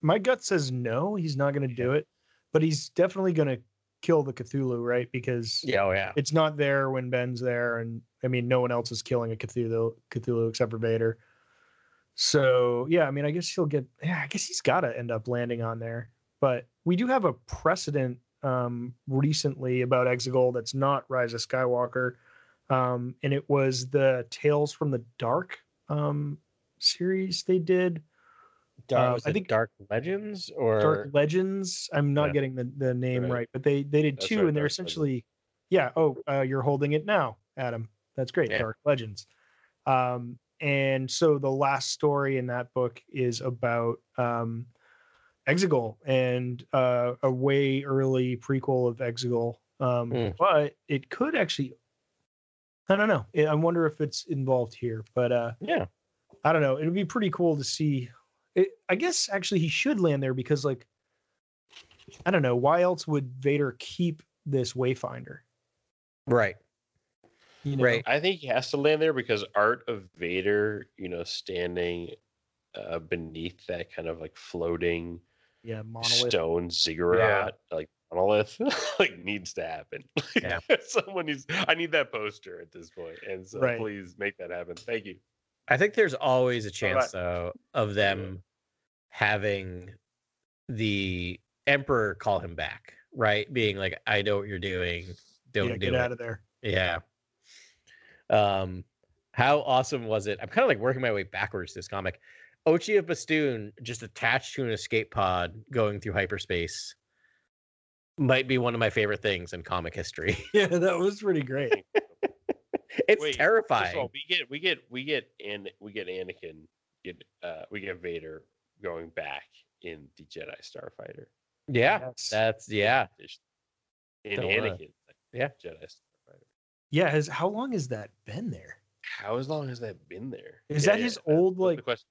[SPEAKER 5] my gut says no. He's not going to do it, but he's definitely going to kill the Cthulhu, right? Because
[SPEAKER 7] Yeah, oh yeah.
[SPEAKER 5] it's not there when Ben's there, and I mean, no one else is killing a Cthulhu, Cthulhu except for Vader. So yeah, I mean, I guess he'll get. Yeah, I guess he's got to end up landing on there. But we do have a precedent um, recently about Exegol that's not Rise of Skywalker, um, and it was the Tales from the Dark um, series they did.
[SPEAKER 7] Dark,
[SPEAKER 5] Uh, I think-
[SPEAKER 7] Dark Legends or
[SPEAKER 5] Dark Legends. I'm not
[SPEAKER 6] Yeah.
[SPEAKER 5] getting the, the name
[SPEAKER 6] Right.
[SPEAKER 5] right. but they they did
[SPEAKER 6] That's
[SPEAKER 5] two,
[SPEAKER 6] right,
[SPEAKER 5] and they're
[SPEAKER 6] Dark Legends.
[SPEAKER 5] essentially, yeah. Oh, uh, you're holding it now, Adam. That's great.
[SPEAKER 7] Yeah.
[SPEAKER 5] Dark Legends. Um, and so the last story in that book is about um, Exegol and uh, a way early prequel of Exegol. Um,
[SPEAKER 7] Hmm.
[SPEAKER 5] But it could actually, I don't know. I wonder if it's involved here, but uh,
[SPEAKER 7] yeah.
[SPEAKER 5] I don't know. It would be pretty cool to see. It, I guess actually he should land there because, like, I don't know why else would Vader keep this Wayfinder?
[SPEAKER 7] Right.
[SPEAKER 5] You know?
[SPEAKER 7] Right.
[SPEAKER 6] I think he has to land there because art of Vader, you know, standing uh, beneath that kind of like floating
[SPEAKER 5] Yeah, monolith.
[SPEAKER 6] stone ziggurat, like monolith, like needs to happen.
[SPEAKER 7] Yeah.
[SPEAKER 6] Someone needs. I need that poster at this point, and so
[SPEAKER 5] Right.
[SPEAKER 6] please make that happen. Thank you.
[SPEAKER 7] I think there's always a
[SPEAKER 6] Alright.
[SPEAKER 7] chance though of them having the emperor call him back, right? Being like, I know what you're doing. Don't
[SPEAKER 5] Yeah,
[SPEAKER 7] do
[SPEAKER 5] get
[SPEAKER 7] it.
[SPEAKER 5] out of there.
[SPEAKER 7] Yeah. Um, how awesome was it? I'm kind of like working my way backwards this comic. Ochi of Bestoon just attached to an escape pod going through hyperspace might be one of my favorite things in comic history.
[SPEAKER 5] Yeah, that was pretty great.
[SPEAKER 7] it's
[SPEAKER 6] Wait,
[SPEAKER 7] terrifying.
[SPEAKER 6] all, we get we get we get and we get Anakin get uh we get Vader going back in the Jedi Starfighter.
[SPEAKER 7] yeah,
[SPEAKER 5] Yes.
[SPEAKER 7] that's yeah.
[SPEAKER 6] In
[SPEAKER 7] Don't wanna-
[SPEAKER 6] Anakin,
[SPEAKER 7] yeah.
[SPEAKER 6] Jedi Starfighter.
[SPEAKER 5] Yeah, has how long has that been there?
[SPEAKER 6] How as long has that been there?
[SPEAKER 5] Is
[SPEAKER 6] Yeah,
[SPEAKER 5] that
[SPEAKER 6] yeah,
[SPEAKER 5] his
[SPEAKER 6] that's
[SPEAKER 5] old,
[SPEAKER 6] the
[SPEAKER 5] like-
[SPEAKER 6] question.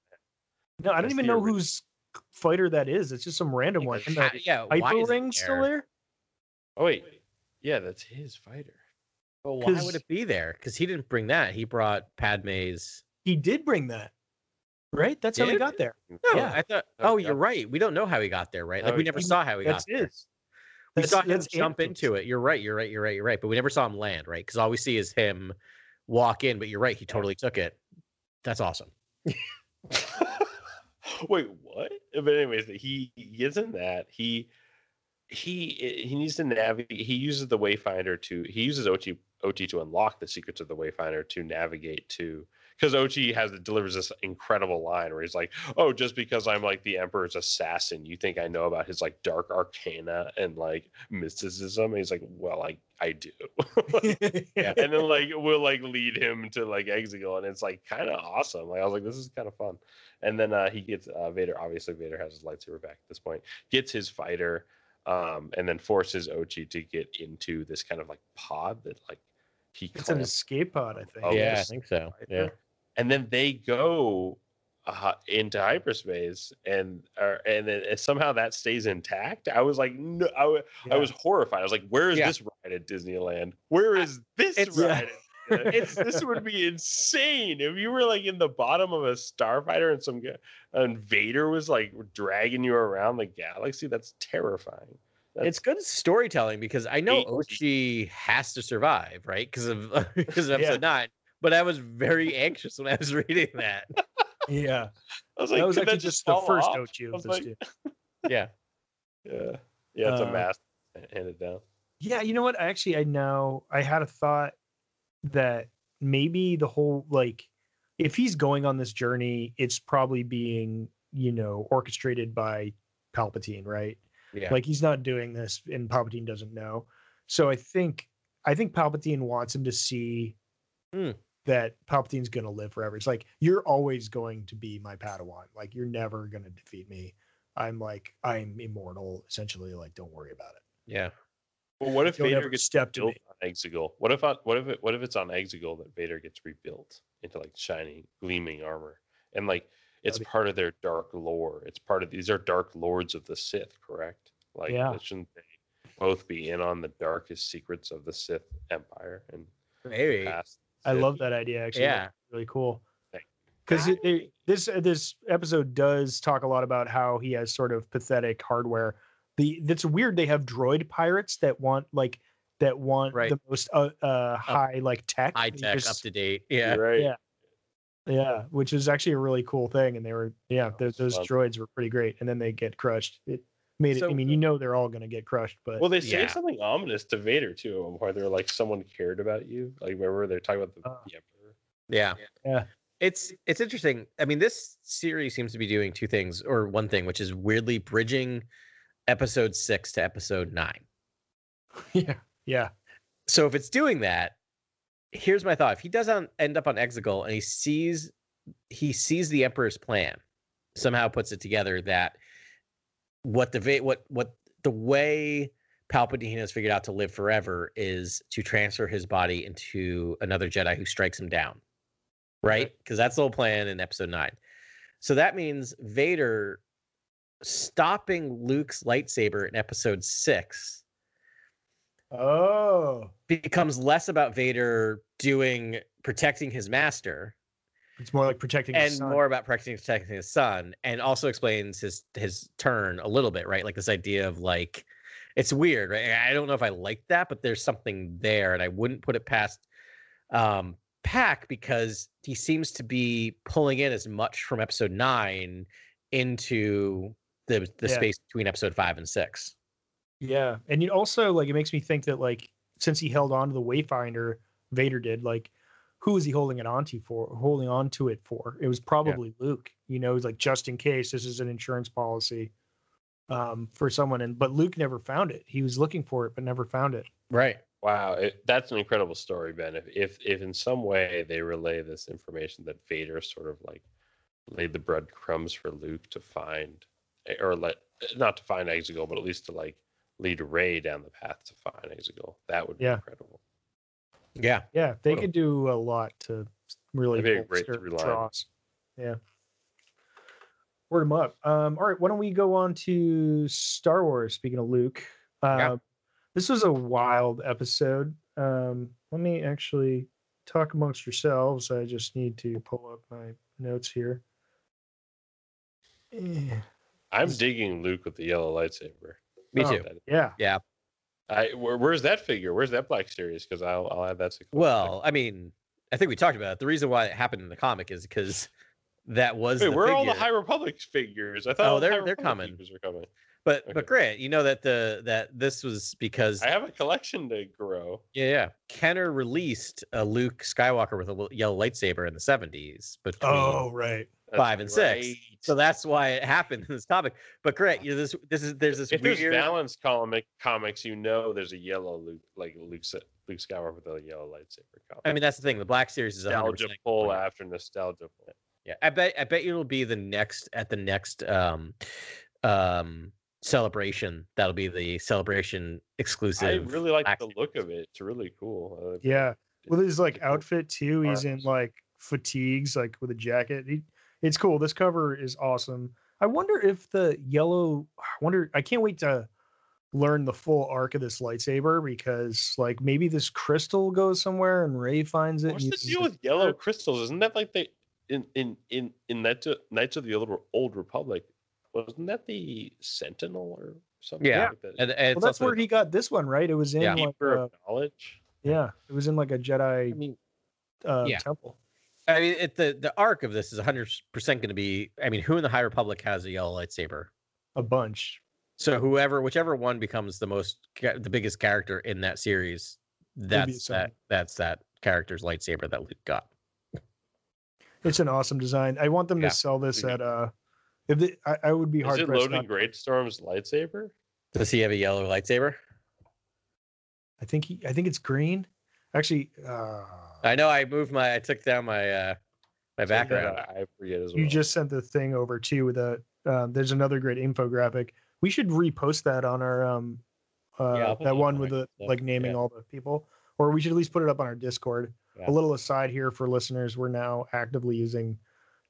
[SPEAKER 5] No, I don't
[SPEAKER 6] That's
[SPEAKER 5] even know
[SPEAKER 6] ori-
[SPEAKER 5] whose fighter that is. It's just some random one. And the
[SPEAKER 7] Ha- yeah, why
[SPEAKER 5] hyper
[SPEAKER 7] is it
[SPEAKER 5] ring still there?
[SPEAKER 6] Oh wait, yeah, that's his fighter.
[SPEAKER 7] But why would it be there? Because he didn't bring that. He brought Padme's.
[SPEAKER 5] He did bring that, right? That's how he got there.
[SPEAKER 7] No,
[SPEAKER 5] Yeah.
[SPEAKER 7] I thought.
[SPEAKER 6] Oh,
[SPEAKER 7] Oh, you're right. We don't know how he got there, right? Like we never saw how he
[SPEAKER 5] That's
[SPEAKER 7] got there.
[SPEAKER 5] his.
[SPEAKER 7] We
[SPEAKER 5] That's-
[SPEAKER 7] saw him jump into it. You're right. You're right. You're right. You're right. But we never saw him land, right? Because all we see is him walk in. But you're right. He totally took it. That's awesome.
[SPEAKER 6] Wait, what? But anyways, he he gets in that he he he needs to navigate. He uses the Wayfinder to he uses OT OT to unlock the secrets of the Wayfinder to navigate to because Ochi has delivers this incredible line where he's like, "Oh, just because I'm like the Emperor's assassin, you think I know about his like dark arcana and like mysticism?" And he's like, "Well, I I do."
[SPEAKER 7] Yeah.
[SPEAKER 6] and then like we'll like lead him to like Exegol, and it's like kind of awesome. Like I was like, this is kind of fun. And then uh, he gets uh, Vader. Obviously, Vader has his lightsaber back at this point. Gets his fighter, um, and then forces Ochi to get into this kind of like pod that like he.
[SPEAKER 5] It's an escape pod, I think.
[SPEAKER 6] Oh,
[SPEAKER 7] yeah, I think so. Yeah.
[SPEAKER 6] And then they go uh, into hyperspace, and uh, and then somehow that stays intact. I was like, no, I, wa- I was horrified. I was like, where is
[SPEAKER 7] Yeah.
[SPEAKER 6] this ride at Disneyland? Where is this
[SPEAKER 7] It's-
[SPEAKER 6] ride? Disneyland? it's this would be insane if you were like in the bottom of a starfighter and some guy and Vader was like dragging you around the galaxy. That's terrifying. That's,
[SPEAKER 7] It's good storytelling because I know. Ochi has to survive, right? Because of because of
[SPEAKER 5] Yeah.
[SPEAKER 7] episode nine. But I was very anxious when I was reading that.
[SPEAKER 5] Yeah,
[SPEAKER 6] I was like,
[SPEAKER 5] that was actually
[SPEAKER 6] that
[SPEAKER 5] just the first
[SPEAKER 6] off?
[SPEAKER 5] Ochi
[SPEAKER 6] I
[SPEAKER 5] of this
[SPEAKER 6] like.
[SPEAKER 7] Yeah.
[SPEAKER 6] Yeah, yeah, it's
[SPEAKER 5] Uh,
[SPEAKER 6] a mask handed down.
[SPEAKER 5] Yeah, you know what? I actually I now I had a thought that maybe the whole like if he's going on this journey, it's probably being, you know, orchestrated by Palpatine, right?
[SPEAKER 7] Yeah.
[SPEAKER 5] Like he's not doing this and Palpatine doesn't know. So I think I think Palpatine wants him to see
[SPEAKER 7] Hmm.
[SPEAKER 5] That Palpatine's gonna live forever. It's like you're always going to be my Padawan. Like you're never gonna defeat me. I'm like I'm immortal, essentially. Like don't worry about it.
[SPEAKER 7] yeah.
[SPEAKER 6] Well, what if
[SPEAKER 5] You'll
[SPEAKER 6] Vader gets
[SPEAKER 5] stepped to
[SPEAKER 6] built
[SPEAKER 5] me.
[SPEAKER 6] on Exegol? What if on, what if it, what if it's on Exegol that Vader gets rebuilt into like shiny, gleaming armor, and like it's
[SPEAKER 5] be-
[SPEAKER 6] part of their dark lore. It's part of these are dark lords of the Sith, correct? Like,
[SPEAKER 5] Yeah.
[SPEAKER 6] shouldn't they both be in on the darkest secrets of the Sith Empire and
[SPEAKER 7] Maybe.
[SPEAKER 6] past?
[SPEAKER 5] I love that idea. Actually,
[SPEAKER 7] Yeah.
[SPEAKER 5] That's really cool. Because this uh, this episode does talk a lot about how he has sort of pathetic hardware, the that's weird. They have droid pirates that want like that want
[SPEAKER 7] Right.
[SPEAKER 5] the most uh, uh high like tech,
[SPEAKER 7] High tech,
[SPEAKER 5] just-
[SPEAKER 7] up to date. Yeah.
[SPEAKER 6] right.
[SPEAKER 5] yeah. Yeah, which is actually a really cool thing, and they were yeah, those, those droids were pretty great, and then they get crushed. It made it. I mean, you know, they're all gonna get crushed, but
[SPEAKER 6] Well, they say
[SPEAKER 7] Yeah.
[SPEAKER 6] something ominous to Vader too, at one point. They're like, someone cared about you. Like, remember they're talking about the,
[SPEAKER 5] Uh.
[SPEAKER 6] the Emperor.
[SPEAKER 7] Yeah.
[SPEAKER 5] Yeah.
[SPEAKER 7] It's it's interesting. I mean, this series seems to be doing two things, or one thing, which is weirdly bridging episode six to episode nine.
[SPEAKER 5] yeah, yeah,
[SPEAKER 7] So if it's doing that, here's my thought: if he doesn't end up on Exegol and he sees he sees the Emperor's plan, somehow puts it together that what the what what the way Palpatine has figured out to live forever is to transfer his body into another Jedi who strikes him down, right? Because that's the whole plan in Episode Nine. So that means Vader stopping Luke's lightsaber in Episode Six
[SPEAKER 5] Oh,
[SPEAKER 7] becomes less about Vader doing protecting his master
[SPEAKER 5] it's more like protecting his
[SPEAKER 7] and more about protecting protecting his son, and also explains his his turn a little bit, right? Like this idea of like it's weird, right? I don't know if I like that, but there's something there, and I wouldn't put it past um Pak because he seems to be pulling in as much from episode nine into the the
[SPEAKER 5] Yeah.
[SPEAKER 7] space between episode five and six.
[SPEAKER 5] Yeah, and you also like it makes me think that like since he held on to the Wayfinder, Vader did like who was he holding it onto for? Holding on to it for? It was probably Luke. You know, he's like just in case this is an insurance policy um for someone and but Luke never found it. He was looking for it but never found it.
[SPEAKER 7] Right.
[SPEAKER 6] Wow, it, that's an incredible story, Ben. If, if if in some way they relay this information that Vader sort of like laid the breadcrumbs for Luke to find, eh, or let not to find Exegol, but at least to like lead Rey down the path to find Exegol, that would be
[SPEAKER 5] Yeah.
[SPEAKER 6] incredible.
[SPEAKER 7] Yeah.
[SPEAKER 5] Yeah, they
[SPEAKER 6] What a-
[SPEAKER 5] could do a lot to really
[SPEAKER 6] be a great
[SPEAKER 5] bolster
[SPEAKER 6] through
[SPEAKER 5] draws. Yeah. Word them up. Um, all right, why don't we go on to Star Wars? Speaking of Luke, uh,
[SPEAKER 7] Yeah.
[SPEAKER 5] this was a wild episode. Um, let me actually talk amongst yourselves. I just need to pull up my notes here. Eh,
[SPEAKER 6] I'm digging Luke with the yellow lightsaber.
[SPEAKER 7] Me
[SPEAKER 5] Oh.
[SPEAKER 7] too.
[SPEAKER 5] Yeah,
[SPEAKER 7] Yeah.
[SPEAKER 6] I where, where's that figure? Where's that Black Series? Because I'll I'll add that to. collection.
[SPEAKER 7] Well, I mean, I think we talked about it. The reason why it happened in the comic is because that was
[SPEAKER 6] Wait,
[SPEAKER 7] the
[SPEAKER 6] where are all the. High Republic figures? I thought
[SPEAKER 7] Oh, they're-
[SPEAKER 6] High
[SPEAKER 7] they're coming.
[SPEAKER 6] figures are coming.
[SPEAKER 7] But
[SPEAKER 6] okay.
[SPEAKER 7] but Grant, you know that the that this was because
[SPEAKER 6] I have a collection to grow.
[SPEAKER 7] yeah yeah Kenner released a Luke Skywalker with a yellow lightsaber in the seventies between
[SPEAKER 5] Oh, right.
[SPEAKER 6] That's
[SPEAKER 7] five and six. So that's why it happened in this comic. But Grant, you know, this this is there's this
[SPEAKER 6] if
[SPEAKER 7] weird
[SPEAKER 6] there's Valance comic comics, you know there's a yellow Luke, like Luke, S- Luke Skywalker with a yellow lightsaber. Comic.
[SPEAKER 7] I mean, that's the thing. The Black Series is 100%
[SPEAKER 6] nostalgia pull
[SPEAKER 7] going.
[SPEAKER 6] after nostalgia pull.
[SPEAKER 7] Yeah, I bet I bet it'll be the next at the next um um celebration. That'll be the celebration exclusive.
[SPEAKER 6] I really like
[SPEAKER 7] Black
[SPEAKER 6] the look of it. It's really cool. Uh,
[SPEAKER 5] Yeah. With his like outfit too, he's in like fatigues, like with a jacket. He, it's cool. This cover is awesome. I wonder if the yellow. I wonder. I can't wait to learn the full arc of this lightsaber because like maybe this crystal goes somewhere and Rey finds it.
[SPEAKER 6] What's
[SPEAKER 5] and
[SPEAKER 6] the
[SPEAKER 5] uses
[SPEAKER 6] deal
[SPEAKER 5] it-
[SPEAKER 6] with yellow crystals? Isn't that like they in in in in Knights of, Knights of the Old, Old Republic? Wasn't that the Sentinel or something?
[SPEAKER 7] Yeah,
[SPEAKER 6] like that?
[SPEAKER 7] and, and
[SPEAKER 5] Well,
[SPEAKER 7] it's
[SPEAKER 5] that's
[SPEAKER 7] also,
[SPEAKER 5] where he got this one, right? It was in
[SPEAKER 7] Yeah.
[SPEAKER 5] like
[SPEAKER 6] Keeper
[SPEAKER 5] uh,
[SPEAKER 6] of knowledge.
[SPEAKER 5] yeah, it was in like a Jedi
[SPEAKER 7] mean,
[SPEAKER 5] uh,
[SPEAKER 7] yeah.
[SPEAKER 5] temple.
[SPEAKER 7] I mean, it, the the arc of this is 100 percent going to be. I mean, who in the High Republic has a yellow lightsaber?
[SPEAKER 5] A bunch.
[SPEAKER 7] So whoever, whichever one becomes the most, the biggest character in that series, that's
[SPEAKER 5] assigned.
[SPEAKER 7] that. That's that character's lightsaber that Luke got.
[SPEAKER 5] It's an awesome design. I want them
[SPEAKER 7] Yeah.
[SPEAKER 5] to sell this at uh if they, I, I would be
[SPEAKER 6] Is
[SPEAKER 5] hard
[SPEAKER 6] it
[SPEAKER 5] pressed.
[SPEAKER 6] Loden
[SPEAKER 5] not-
[SPEAKER 6] Greatstorm's lightsaber?
[SPEAKER 7] Does he have a yellow lightsaber?
[SPEAKER 5] I think he, I think it's green. Actually, uh,
[SPEAKER 7] I know. I moved my. I took down my uh my background.
[SPEAKER 6] I forget as well.
[SPEAKER 5] you just sent the thing over too with a. Um, there's another great infographic. We should repost that on our um, uh,
[SPEAKER 7] I'll
[SPEAKER 5] that one
[SPEAKER 7] on
[SPEAKER 5] with the
[SPEAKER 7] stuff,
[SPEAKER 5] like naming
[SPEAKER 7] yeah.
[SPEAKER 5] all the people, or we should at least put it up on our Discord.
[SPEAKER 7] Yeah.
[SPEAKER 5] A little aside here for listeners, we're now actively using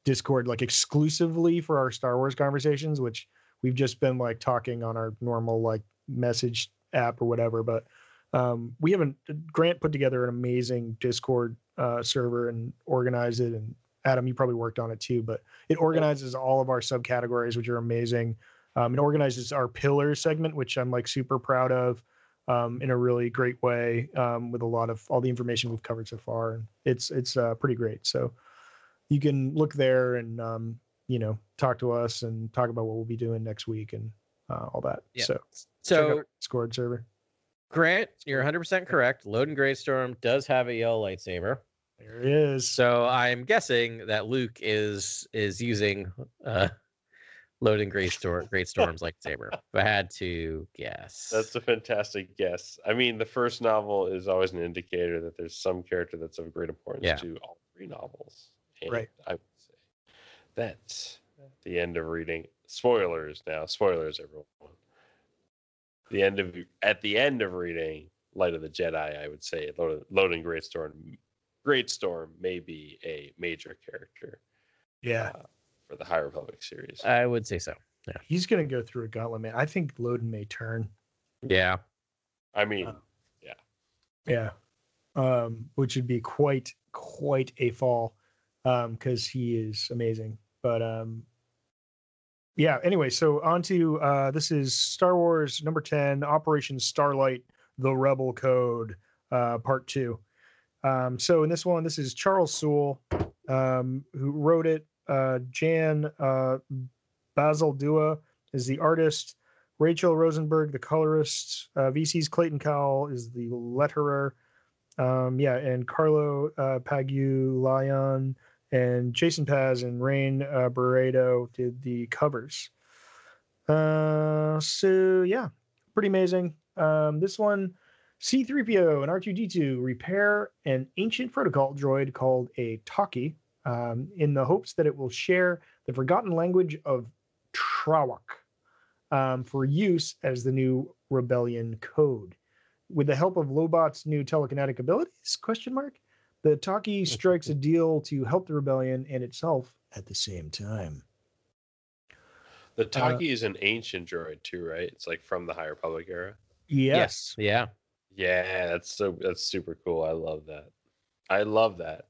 [SPEAKER 5] Discord like exclusively for our Star Wars conversations, which we've just been like talking on our normal like message app or whatever. But um, we haven't. Grant put together an amazing Discord uh, server and organized it. And Adam, you probably worked on it too, but it organizes all of our subcategories, which are amazing. Um, it organizes our pillar segment, which I'm like super proud of, um, in a really great way, um, with a lot of all the information we've covered so far, and it's it's uh, pretty great. So you can look there and um, you know talk to us and talk about what we'll be doing next week and uh, all that.
[SPEAKER 7] Yeah.
[SPEAKER 5] So
[SPEAKER 7] So
[SPEAKER 5] Discord server.
[SPEAKER 7] Grant, you're 100% correct. Loden Greatstorm does have a yellow lightsaber.
[SPEAKER 5] There it is.
[SPEAKER 7] So I'm guessing that Luke is is using uh Loden Greatstorm Greatstorm's lightsaber. If I had to guess.
[SPEAKER 6] That's a fantastic guess. I mean, the first novel is always an indicator that there's some character that's of great importance
[SPEAKER 7] Yeah.
[SPEAKER 6] to all three novels. And
[SPEAKER 5] Right.
[SPEAKER 6] I would say that's the end of reading. Spoilers now. Spoilers, everyone. The end of at the end of reading Light of the Jedi, I would say Loden, Storm, Great Storm may be a major character
[SPEAKER 5] yeah,
[SPEAKER 6] uh, for the High Republic series.
[SPEAKER 7] I would say so.
[SPEAKER 5] he's gonna go through a gauntlet, man. I think Loden may turn.
[SPEAKER 7] Yeah.
[SPEAKER 6] I mean,
[SPEAKER 5] uh, Yeah, um, which would be quite quite a fall, um, because he is amazing. But um, yeah. Anyway, so on to uh, this is Star Wars number ten, Operation Starlight: The Rebel Code, uh, part two. Um, so in this one, this is Charles Soule, um, who wrote it. Uh, Jan uh, Bazaldua is the artist. Rachel Rosenberg, the colorist. Uh, VC's Clayton Cowles is the letterer. Um, yeah, and Carlo uh, Pagulayan and Jason Paz and Rain uh, Beredo did the covers. Uh, so yeah, pretty amazing. Um, this one, C3PO and R2D2 repair an ancient protocol droid called a Talkie um, in the hopes that it will share the forgotten language of Trawak um, for use as the new rebellion code. With the help of Lobot's new telekinetic abilities? Question mark. The Talkie strikes a deal to help the rebellion and itself at the same time.
[SPEAKER 6] the uh, Taki is an ancient droid too, right? It's like from the High Republic era.
[SPEAKER 5] Yes.
[SPEAKER 7] Yeah.
[SPEAKER 6] Yeah, that's so that's super cool. I love that. I love that.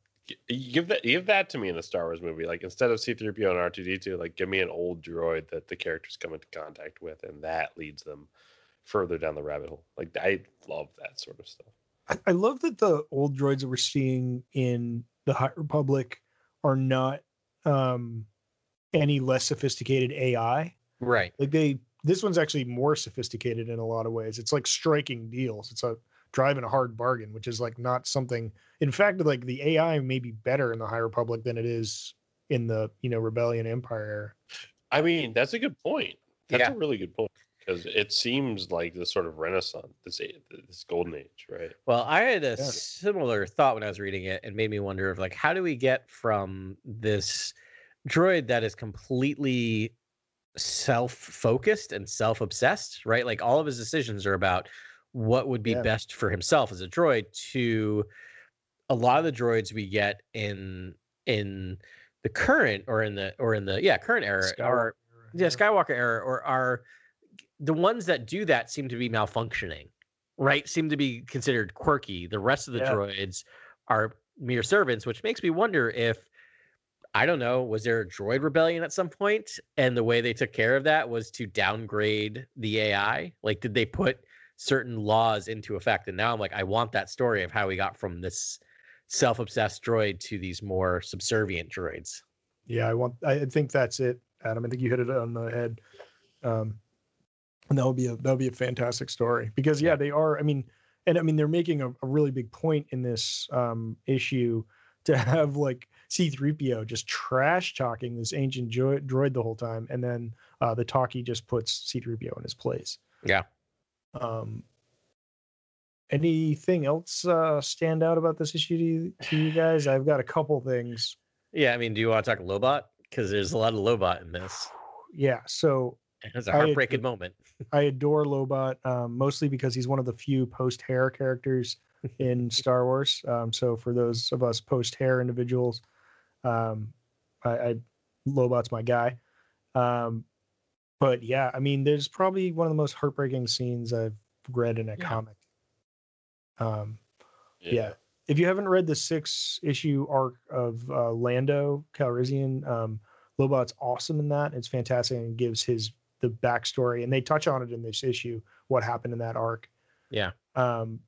[SPEAKER 6] Give that give that to me in a Star Wars movie. Like instead of C3PO and R2D2, like give me an old droid that the characters come into contact with and that leads them further down the rabbit hole. Like I love that sort of stuff.
[SPEAKER 5] I, I love that the old droids that we're seeing in the High Republic are not um, any less sophisticated AI.
[SPEAKER 7] Right.
[SPEAKER 5] Like they, this one's actually more sophisticated in a lot of ways. It's like striking deals. It's a driving a hard bargain, which is like not something. In fact, like the AI may be better in the High Republic than it is in the you know Rebellion Empire.
[SPEAKER 6] I mean, that's a good point. That's
[SPEAKER 7] Yeah.
[SPEAKER 6] a really good point because it seems like the sort of renaissance, this a- this golden age, right?
[SPEAKER 7] Well, I had a
[SPEAKER 5] Yeah.
[SPEAKER 7] similar thought when I was reading it and made me wonder of like how do we get from this droid that is completely self-focused and self-obsessed, right? Like all of his decisions are about what would be
[SPEAKER 5] Yeah.
[SPEAKER 7] best for himself as a droid to a lot of the droids we get in in the current or in the or in the yeah, current era are yeah skywalker era or are the ones that do that seem to be malfunctioning right seem to be considered quirky the rest of the
[SPEAKER 5] Yeah.
[SPEAKER 7] droids are mere servants which makes me wonder if i don't know was there a droid rebellion at some point and the way they took care of that was to downgrade the ai like did they put certain laws into effect and now i'm like i want that story of how we got from this self-obsessed droid to these more subservient droids
[SPEAKER 5] Yeah, I want. I think that's it, Adam. I think you hit it on the head. Um, and that would be a that would be a fantastic story because yeah, they are. I mean, and I mean they're making a, a really big point in this um, issue to have like C-3PO just trash talking this ancient droid, droid the whole time, and then uh, the talkie just puts C-3PO in his place.
[SPEAKER 7] Yeah.
[SPEAKER 5] Um. Anything else uh, stand out about this issue to you, to you guys? I've got a couple things.
[SPEAKER 7] yeah i mean do you want to talk lobot because there's a lot of lobot in this
[SPEAKER 5] Yeah. So
[SPEAKER 7] It's a
[SPEAKER 5] I
[SPEAKER 7] heartbreaking
[SPEAKER 5] agree.
[SPEAKER 7] moment.
[SPEAKER 5] I adore Lobot, um, mostly because he's one of the few post hair characters in Star Wars. Um, so for those of us post hair individuals, um, I, I Lobot's my guy. Um, but yeah, I mean, there's probably one of the most heartbreaking scenes I've read in a
[SPEAKER 7] Yeah.
[SPEAKER 5] comic. Um, yeah. If you haven't read the six issue arc of uh, Lando Calrissian, um, Lobot's awesome in that. It's fantastic and gives his the backstory, and they touch on it in this issue, what happened in that arc.
[SPEAKER 7] Yeah.
[SPEAKER 5] Um,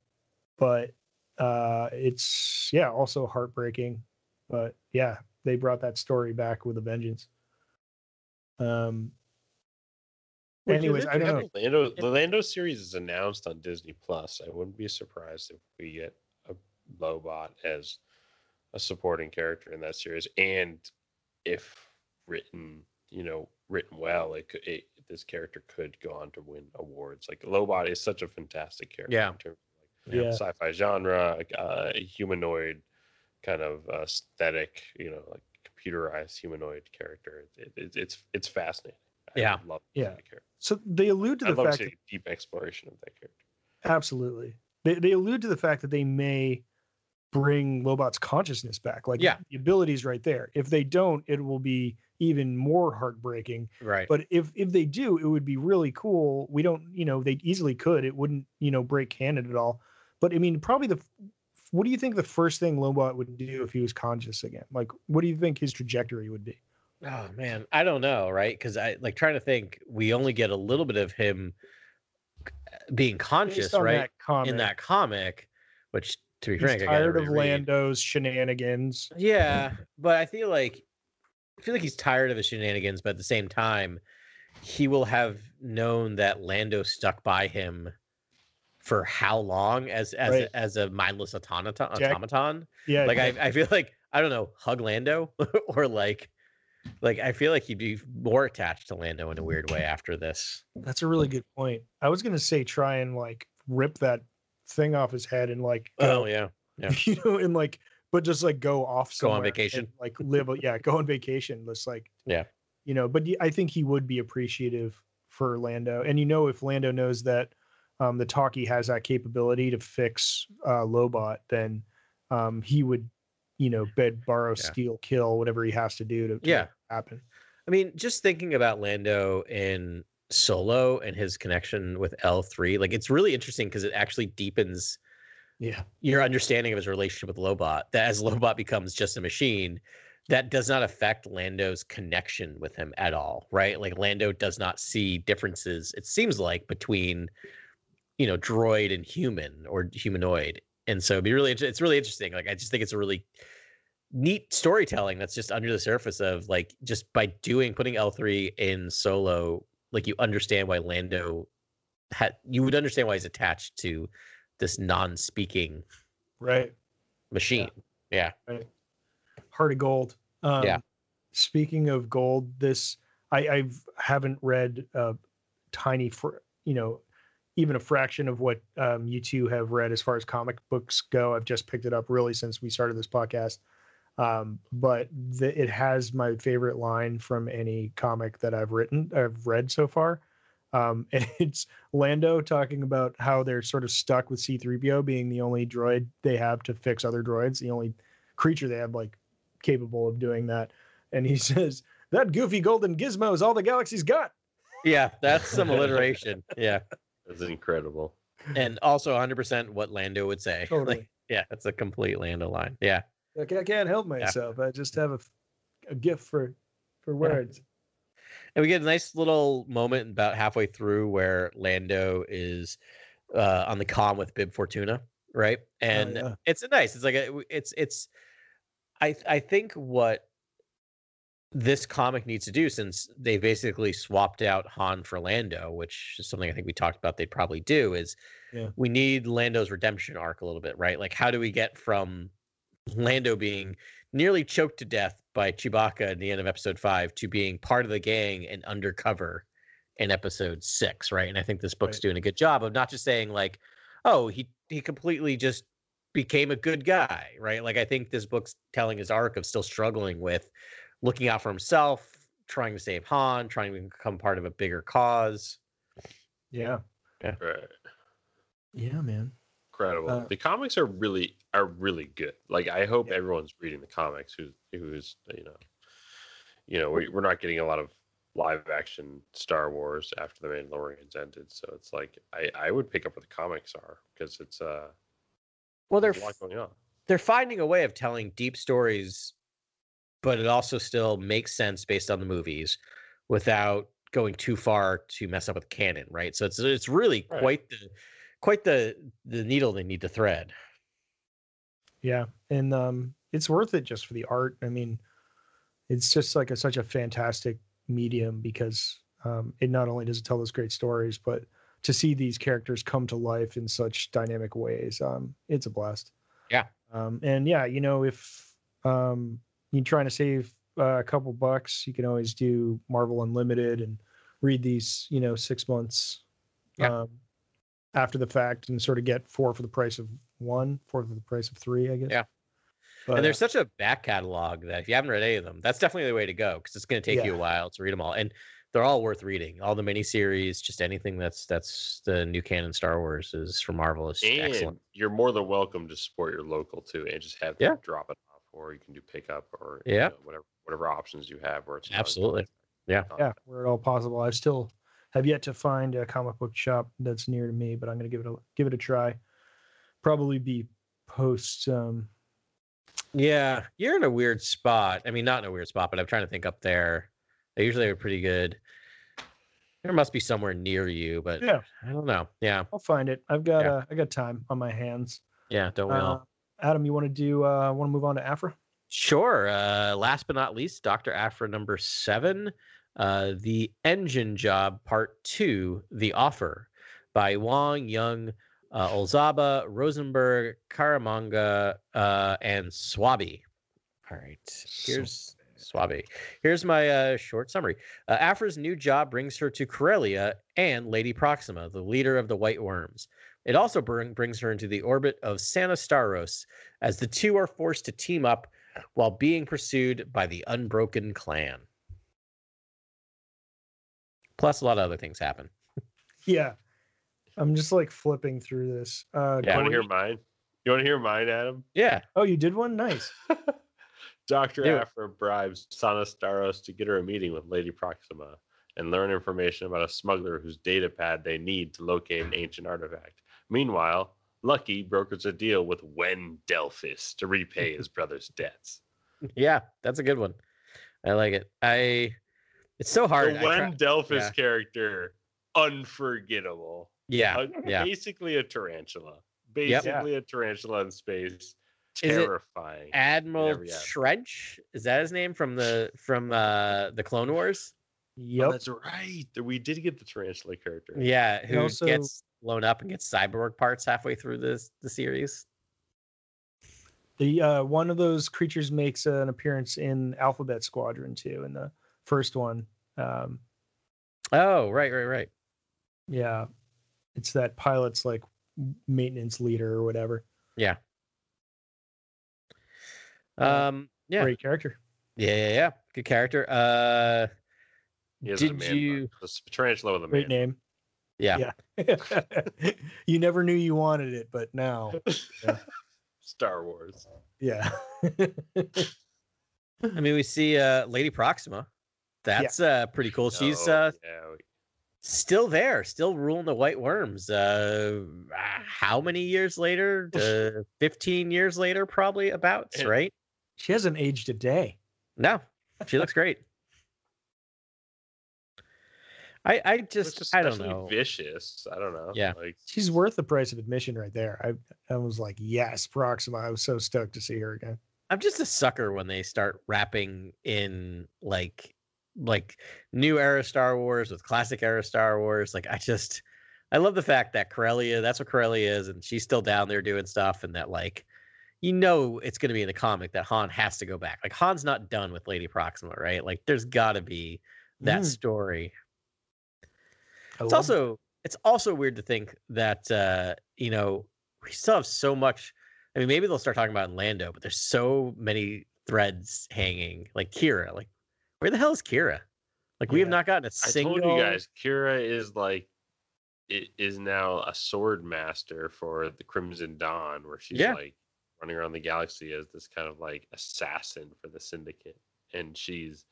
[SPEAKER 5] but uh, it's yeah, also heartbreaking. But yeah, they brought that story back with a vengeance. Um.
[SPEAKER 6] Which
[SPEAKER 5] anyways, I don't know.
[SPEAKER 6] Lando, the Lando series is announced on Disney Plus. I wouldn't be surprised if we get a Lobot as a supporting character in that series, and if written, you know, written well, it could. It, this character could go on to win awards. Like Lobot is such a fantastic character.
[SPEAKER 7] Yeah.
[SPEAKER 6] In terms of like
[SPEAKER 5] Yeah.
[SPEAKER 6] sci-fi genre, uh, humanoid kind of uh, aesthetic. You know, like computerized humanoid character. It, it, it's it's fascinating. I
[SPEAKER 7] Yeah.
[SPEAKER 6] love
[SPEAKER 5] Yeah.
[SPEAKER 6] character.
[SPEAKER 5] So they allude to
[SPEAKER 6] I'd
[SPEAKER 5] the
[SPEAKER 6] love
[SPEAKER 5] fact
[SPEAKER 6] to
[SPEAKER 5] that
[SPEAKER 6] see a deep exploration of that character.
[SPEAKER 5] Absolutely. They they allude to the fact that they may bring Lobot's consciousness back. Like
[SPEAKER 7] Yeah.
[SPEAKER 5] the ability's right there. If they don't, it will be even more heartbreaking.
[SPEAKER 7] Right.
[SPEAKER 5] But if if they do, it would be really cool. We don't, you know, they easily could. It wouldn't, you know, break canon at all. But I mean, probably the what do you think the first thing Lobot would do if he was conscious again? Like, what do you think his trajectory would be?
[SPEAKER 7] Oh man, I don't know, right? Because I like trying to think. We only get a little bit of him being conscious, right?
[SPEAKER 5] that
[SPEAKER 7] In that comic, which to be
[SPEAKER 5] he's
[SPEAKER 7] frank, I
[SPEAKER 5] tired of. Lando's shenanigans.
[SPEAKER 7] Yeah, but I feel like I feel like he's tired of his shenanigans, but at the same time, he will have known that Lando stuck by him for how long as as
[SPEAKER 5] Right.
[SPEAKER 7] as a mindless automaton
[SPEAKER 5] Jack-
[SPEAKER 7] automaton.
[SPEAKER 5] Yeah,
[SPEAKER 7] Like
[SPEAKER 5] yeah.
[SPEAKER 7] I, I feel like I don't know, hug Lando or like like I feel like he'd be more attached to Lando in a weird way after this.
[SPEAKER 5] That's a really good point. I was gonna say try and like rip that thing off his head and like oh, go,
[SPEAKER 7] Oh yeah. Yeah.
[SPEAKER 5] you know, and like but just like go off
[SPEAKER 7] Go on vacation.
[SPEAKER 5] like live a- yeah, go on vacation. Just like
[SPEAKER 7] Yeah.
[SPEAKER 5] you know, but i think he would be appreciative for Lando. And you know, if Lando knows that um the talkie has that capability to fix uh Lobot, then um he would, you know, bed, borrow,
[SPEAKER 7] Yeah.
[SPEAKER 5] steal, kill, whatever he has to do to, to
[SPEAKER 7] Yeah.
[SPEAKER 5] happen.
[SPEAKER 7] I mean, just thinking about Lando in Solo and his connection with L3, like it's really interesting because it actually deepens
[SPEAKER 5] Yeah.
[SPEAKER 7] your understanding of his relationship with Lobot. That as Lobot becomes just a machine, that does not affect Lando's connection with him at all, right? Like Lando does not see differences. It seems like between, you know, droid and human or humanoid, and so it'd be really, it's really interesting. Like I just think it's a really neat storytelling that's just under the surface of like just by doing putting L three in Solo, like you understand why Lando had you would understand why he's attached to this non-speaking
[SPEAKER 5] Right.
[SPEAKER 7] machine. Yeah.
[SPEAKER 5] Heart of Gold. Um,
[SPEAKER 7] Yeah.
[SPEAKER 5] Speaking of gold, this I I've haven't read a tiny for you know even a fraction of what um, you two have read as far as comic books go. I've just picked it up really since we started this podcast. Um, but the, it has my favorite line from any comic that I've written, I've read so far. Um, and it's Lando talking about how they're sort of stuck with C3PO being the only droid they have to fix other droids, the only creature they have like capable of doing that. And he says, That goofy golden gizmo is all the galaxy's got.
[SPEAKER 7] Yeah, that's some alliteration. Yeah.
[SPEAKER 6] That's incredible.
[SPEAKER 7] And also 100% what Lando would say.
[SPEAKER 5] Totally.
[SPEAKER 7] Like, yeah, that's a complete Lando line. Yeah.
[SPEAKER 5] Like, I can't help myself. I just have a, a gift for for words.
[SPEAKER 7] And we get a nice little moment about halfway through where Lando is uh, on the comm with Bib Fortuna, right? And
[SPEAKER 5] yeah.
[SPEAKER 7] it's a nice. It's like a, it's it's. I I think what this comic needs to do, since they basically swapped out Han for Lando, which is something I think we talked about they'd probably do, is
[SPEAKER 5] Yeah.
[SPEAKER 7] we need Lando's redemption arc a little bit, right? Like, how do we get from Lando being nearly choked to death by Chewbacca at the end of episode five to being part of the gang and undercover in episode six, right? And I think this book's
[SPEAKER 5] Right.
[SPEAKER 7] doing a good job of not just saying like, oh, he he completely just became a good guy, right? Like I think this book's telling his arc of still struggling with looking out for himself, trying to save Han, trying to become part of a bigger cause.
[SPEAKER 5] Yeah.
[SPEAKER 6] Right.
[SPEAKER 5] Yeah, man.
[SPEAKER 6] Incredible.
[SPEAKER 5] Uh,
[SPEAKER 6] the comics are really are really good. Like I hope everyone's reading the comics who who's you know you know we, we're not getting a lot of live action Star Wars after the Mandalorian's ended, so it's like I I would pick up what the comics are because it's uh
[SPEAKER 7] Well, they're
[SPEAKER 6] a lot going on.
[SPEAKER 7] they're finding a way of telling deep stories, but it also still makes sense based on the movies without going too far to mess up with canon, right? So it's it's really
[SPEAKER 6] Right.
[SPEAKER 7] quite the quite the the needle they need to thread.
[SPEAKER 5] Yeah, and um, it's worth it just for the art. I mean, it's just like a, such a fantastic medium because um, it not only does it tell those great stories, but to see these characters come to life in such dynamic ways, um, it's a blast.
[SPEAKER 7] Yeah.
[SPEAKER 5] Um, and yeah, you know, if um, you're trying to save uh, a couple bucks, you can always do Marvel Unlimited and read these, you know, six months
[SPEAKER 7] Yeah.
[SPEAKER 5] um, after the fact and sort of get four for the price of one, four for the price of three, I guess.
[SPEAKER 7] Yeah.
[SPEAKER 5] But,
[SPEAKER 7] and
[SPEAKER 5] uh,
[SPEAKER 7] there's such a back catalog that if you haven't read any of them, that's definitely the way to go because it's going to take you a while to read them all, and they're all worth reading. All the miniseries, just anything that's that's the new canon Star Wars is from Marvel is
[SPEAKER 6] And
[SPEAKER 7] excellent.
[SPEAKER 6] you're more than welcome to support your local too, and just have them
[SPEAKER 7] Yeah.
[SPEAKER 6] drop it off, or you can do pickup, or you
[SPEAKER 7] Yeah.
[SPEAKER 6] know, whatever whatever options you have. Where it's
[SPEAKER 7] Absolutely. Yeah.
[SPEAKER 5] yeah, where at all possible. I still have yet to find a comic book shop that's near to me, but I'm gonna give it a give it a try. Probably be post um
[SPEAKER 7] Yeah, you're in a weird spot. I mean, not in a weird spot, but I'm trying to think up there. They usually are pretty good. There must be somewhere near you, but
[SPEAKER 5] Yeah.
[SPEAKER 7] I don't know. Yeah,
[SPEAKER 5] I'll find it. I've got
[SPEAKER 7] Yeah.
[SPEAKER 5] uh, I got time on my hands.
[SPEAKER 7] yeah, don't we
[SPEAKER 5] Uh,
[SPEAKER 7] all?
[SPEAKER 5] Adam, you want to do uh want to move on to Aphra?
[SPEAKER 7] Sure. Uh, last but not least, Dr. Aphra number seven, uh, The Engine Job Part Two, The Offer by Wong Young, uh, Olzaba, Rosenberg, Caramagna, uh, and Swabi. All right. Here's Swabi. Here's my uh, short summary. Uh, Aphra's new job brings her to Corellia and Lady Proxima, the leader of the White Worms. It also bring, brings her into the orbit of Sana Starros, as the two are forced to team up while being pursued by the Unbroken Clan. Plus, a lot of other things happen.
[SPEAKER 5] Yeah. I'm just like flipping through this. Uh
[SPEAKER 7] Yeah.
[SPEAKER 6] You want to hear mine? You want to hear mine, Adam?
[SPEAKER 7] Yeah.
[SPEAKER 5] Oh, you did one? Nice.
[SPEAKER 6] Dr.
[SPEAKER 7] Do.
[SPEAKER 6] Aphra bribes Sana Starros to get her a meeting with Lady Proxima and learn information about a smuggler whose data pad they need to locate an ancient artifact. Meanwhile, Lucky brokers a deal with Wen Delphis to repay his brother's debts.
[SPEAKER 7] Yeah. That's a good one. I like it. I. It's so hard.
[SPEAKER 6] The
[SPEAKER 7] I try-
[SPEAKER 6] Wen Delphis
[SPEAKER 7] yeah.
[SPEAKER 6] character, unforgettable.
[SPEAKER 7] yeah.
[SPEAKER 6] Uh,
[SPEAKER 7] Yeah.
[SPEAKER 6] Basically a tarantula. Basically a tarantula in space.
[SPEAKER 7] Is it
[SPEAKER 6] Terrifying.
[SPEAKER 7] Admiral
[SPEAKER 6] Whatever you have.
[SPEAKER 7] Trench is that his name from the from uh the Clone Wars?
[SPEAKER 6] Oh,
[SPEAKER 5] Yep.
[SPEAKER 6] that's right. We did get the tarantula character.
[SPEAKER 7] Yeah, who
[SPEAKER 5] also-
[SPEAKER 7] gets blown up and gets cyborg parts halfway through this the series.
[SPEAKER 5] The uh, one of those creatures makes an appearance in Alphabet Squadron too, in the first one. Um,
[SPEAKER 7] Oh, right, right, right.
[SPEAKER 5] yeah, it's that pilot's like maintenance leader or whatever.
[SPEAKER 7] Yeah.
[SPEAKER 5] Yeah.
[SPEAKER 7] Um. Yeah.
[SPEAKER 5] Great character.
[SPEAKER 7] Yeah. Yeah. Yeah. Good character. Uh.
[SPEAKER 6] He has
[SPEAKER 7] Did
[SPEAKER 6] man
[SPEAKER 7] you-
[SPEAKER 6] It's a tarantula with a
[SPEAKER 5] Great
[SPEAKER 6] man
[SPEAKER 5] name.
[SPEAKER 7] Yeah.
[SPEAKER 5] Yeah. you never knew you wanted it, but now,
[SPEAKER 6] bun. Star Wars.
[SPEAKER 5] yeah.
[SPEAKER 7] I mean, we see uh Lady Proxima. That's uh pretty cool. She's
[SPEAKER 6] Oh,
[SPEAKER 7] uh
[SPEAKER 6] yeah,
[SPEAKER 7] still there, still ruling the White Worms. Uh, how many years later? Uh, Fifteen years later, probably about
[SPEAKER 6] And-
[SPEAKER 7] right?
[SPEAKER 5] she hasn't aged a day.
[SPEAKER 7] No, she looks great. I I
[SPEAKER 6] it's
[SPEAKER 7] just I don't know.
[SPEAKER 6] Vicious. I don't know.
[SPEAKER 7] Yeah.
[SPEAKER 6] Like
[SPEAKER 5] She's worth the price of admission right there. I I was like, yes, Proxima. I was so stoked to see her again.
[SPEAKER 7] I'm just a sucker when they start wrapping in like like new era Star Wars with classic era Star Wars. Like I just I love the fact that Corellia, that's what Corellia is, and she's still down there doing stuff, and that like you know it's gonna be in the comic that Han has to go back. Like Han's not done with Lady Proxima, right? Like there's gotta be that
[SPEAKER 5] Mm.
[SPEAKER 7] story.
[SPEAKER 5] I
[SPEAKER 7] It's also it's also weird to think that uh, you know, we still have so much I mean, maybe they'll start talking about Lando, but there's so many threads hanging. Like Qi'ra, like where the hell is Qi'ra? Like we have not gotten a single.
[SPEAKER 6] I told you guys, Qi'ra is like it is now a sword master for the Crimson Dawn, where she's
[SPEAKER 7] Yeah.
[SPEAKER 6] like running around the galaxy as this kind of like assassin for the Syndicate, and she's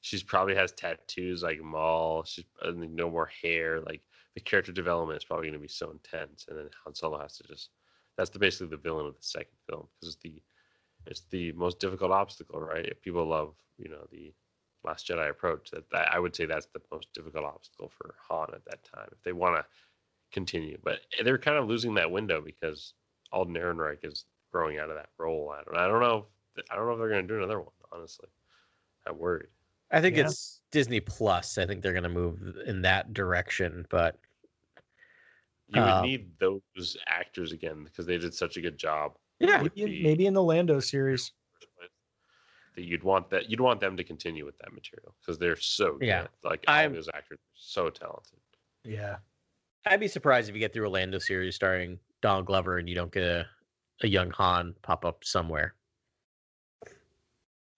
[SPEAKER 6] she's probably has tattoos like Maul. She's uh, no more hair. Like the character development is probably going to be so intense, and then Han Solo has to just that's the basically the villain of the second film because it's the it's the most difficult obstacle, right? If people love you know the Last Jedi approach. That, that I would say that's the most difficult obstacle for Han at that time if they want to continue. But they're kind of losing that window because Alden Ehrenreich is growing out of that role. I don't, I don't know. If, I don't know if they're going to do another one. Honestly, I'm worried.
[SPEAKER 7] I think
[SPEAKER 5] Yeah.
[SPEAKER 7] it's Disney Plus. I think they're going to move in that direction, but
[SPEAKER 6] You would
[SPEAKER 7] Um,
[SPEAKER 6] need those actors again because they did such a good job.
[SPEAKER 7] yeah,
[SPEAKER 5] Maybe,
[SPEAKER 6] the-
[SPEAKER 5] maybe in the Lando series.
[SPEAKER 6] That you'd want that you'd want them to continue with that material because they're so good.
[SPEAKER 7] Yeah.
[SPEAKER 6] Like all
[SPEAKER 7] I'm-
[SPEAKER 6] those actors are so talented.
[SPEAKER 5] Yeah.
[SPEAKER 7] I'd be surprised if you get through a Lando series starring Donald Glover and you don't get a, a young Han pop up somewhere.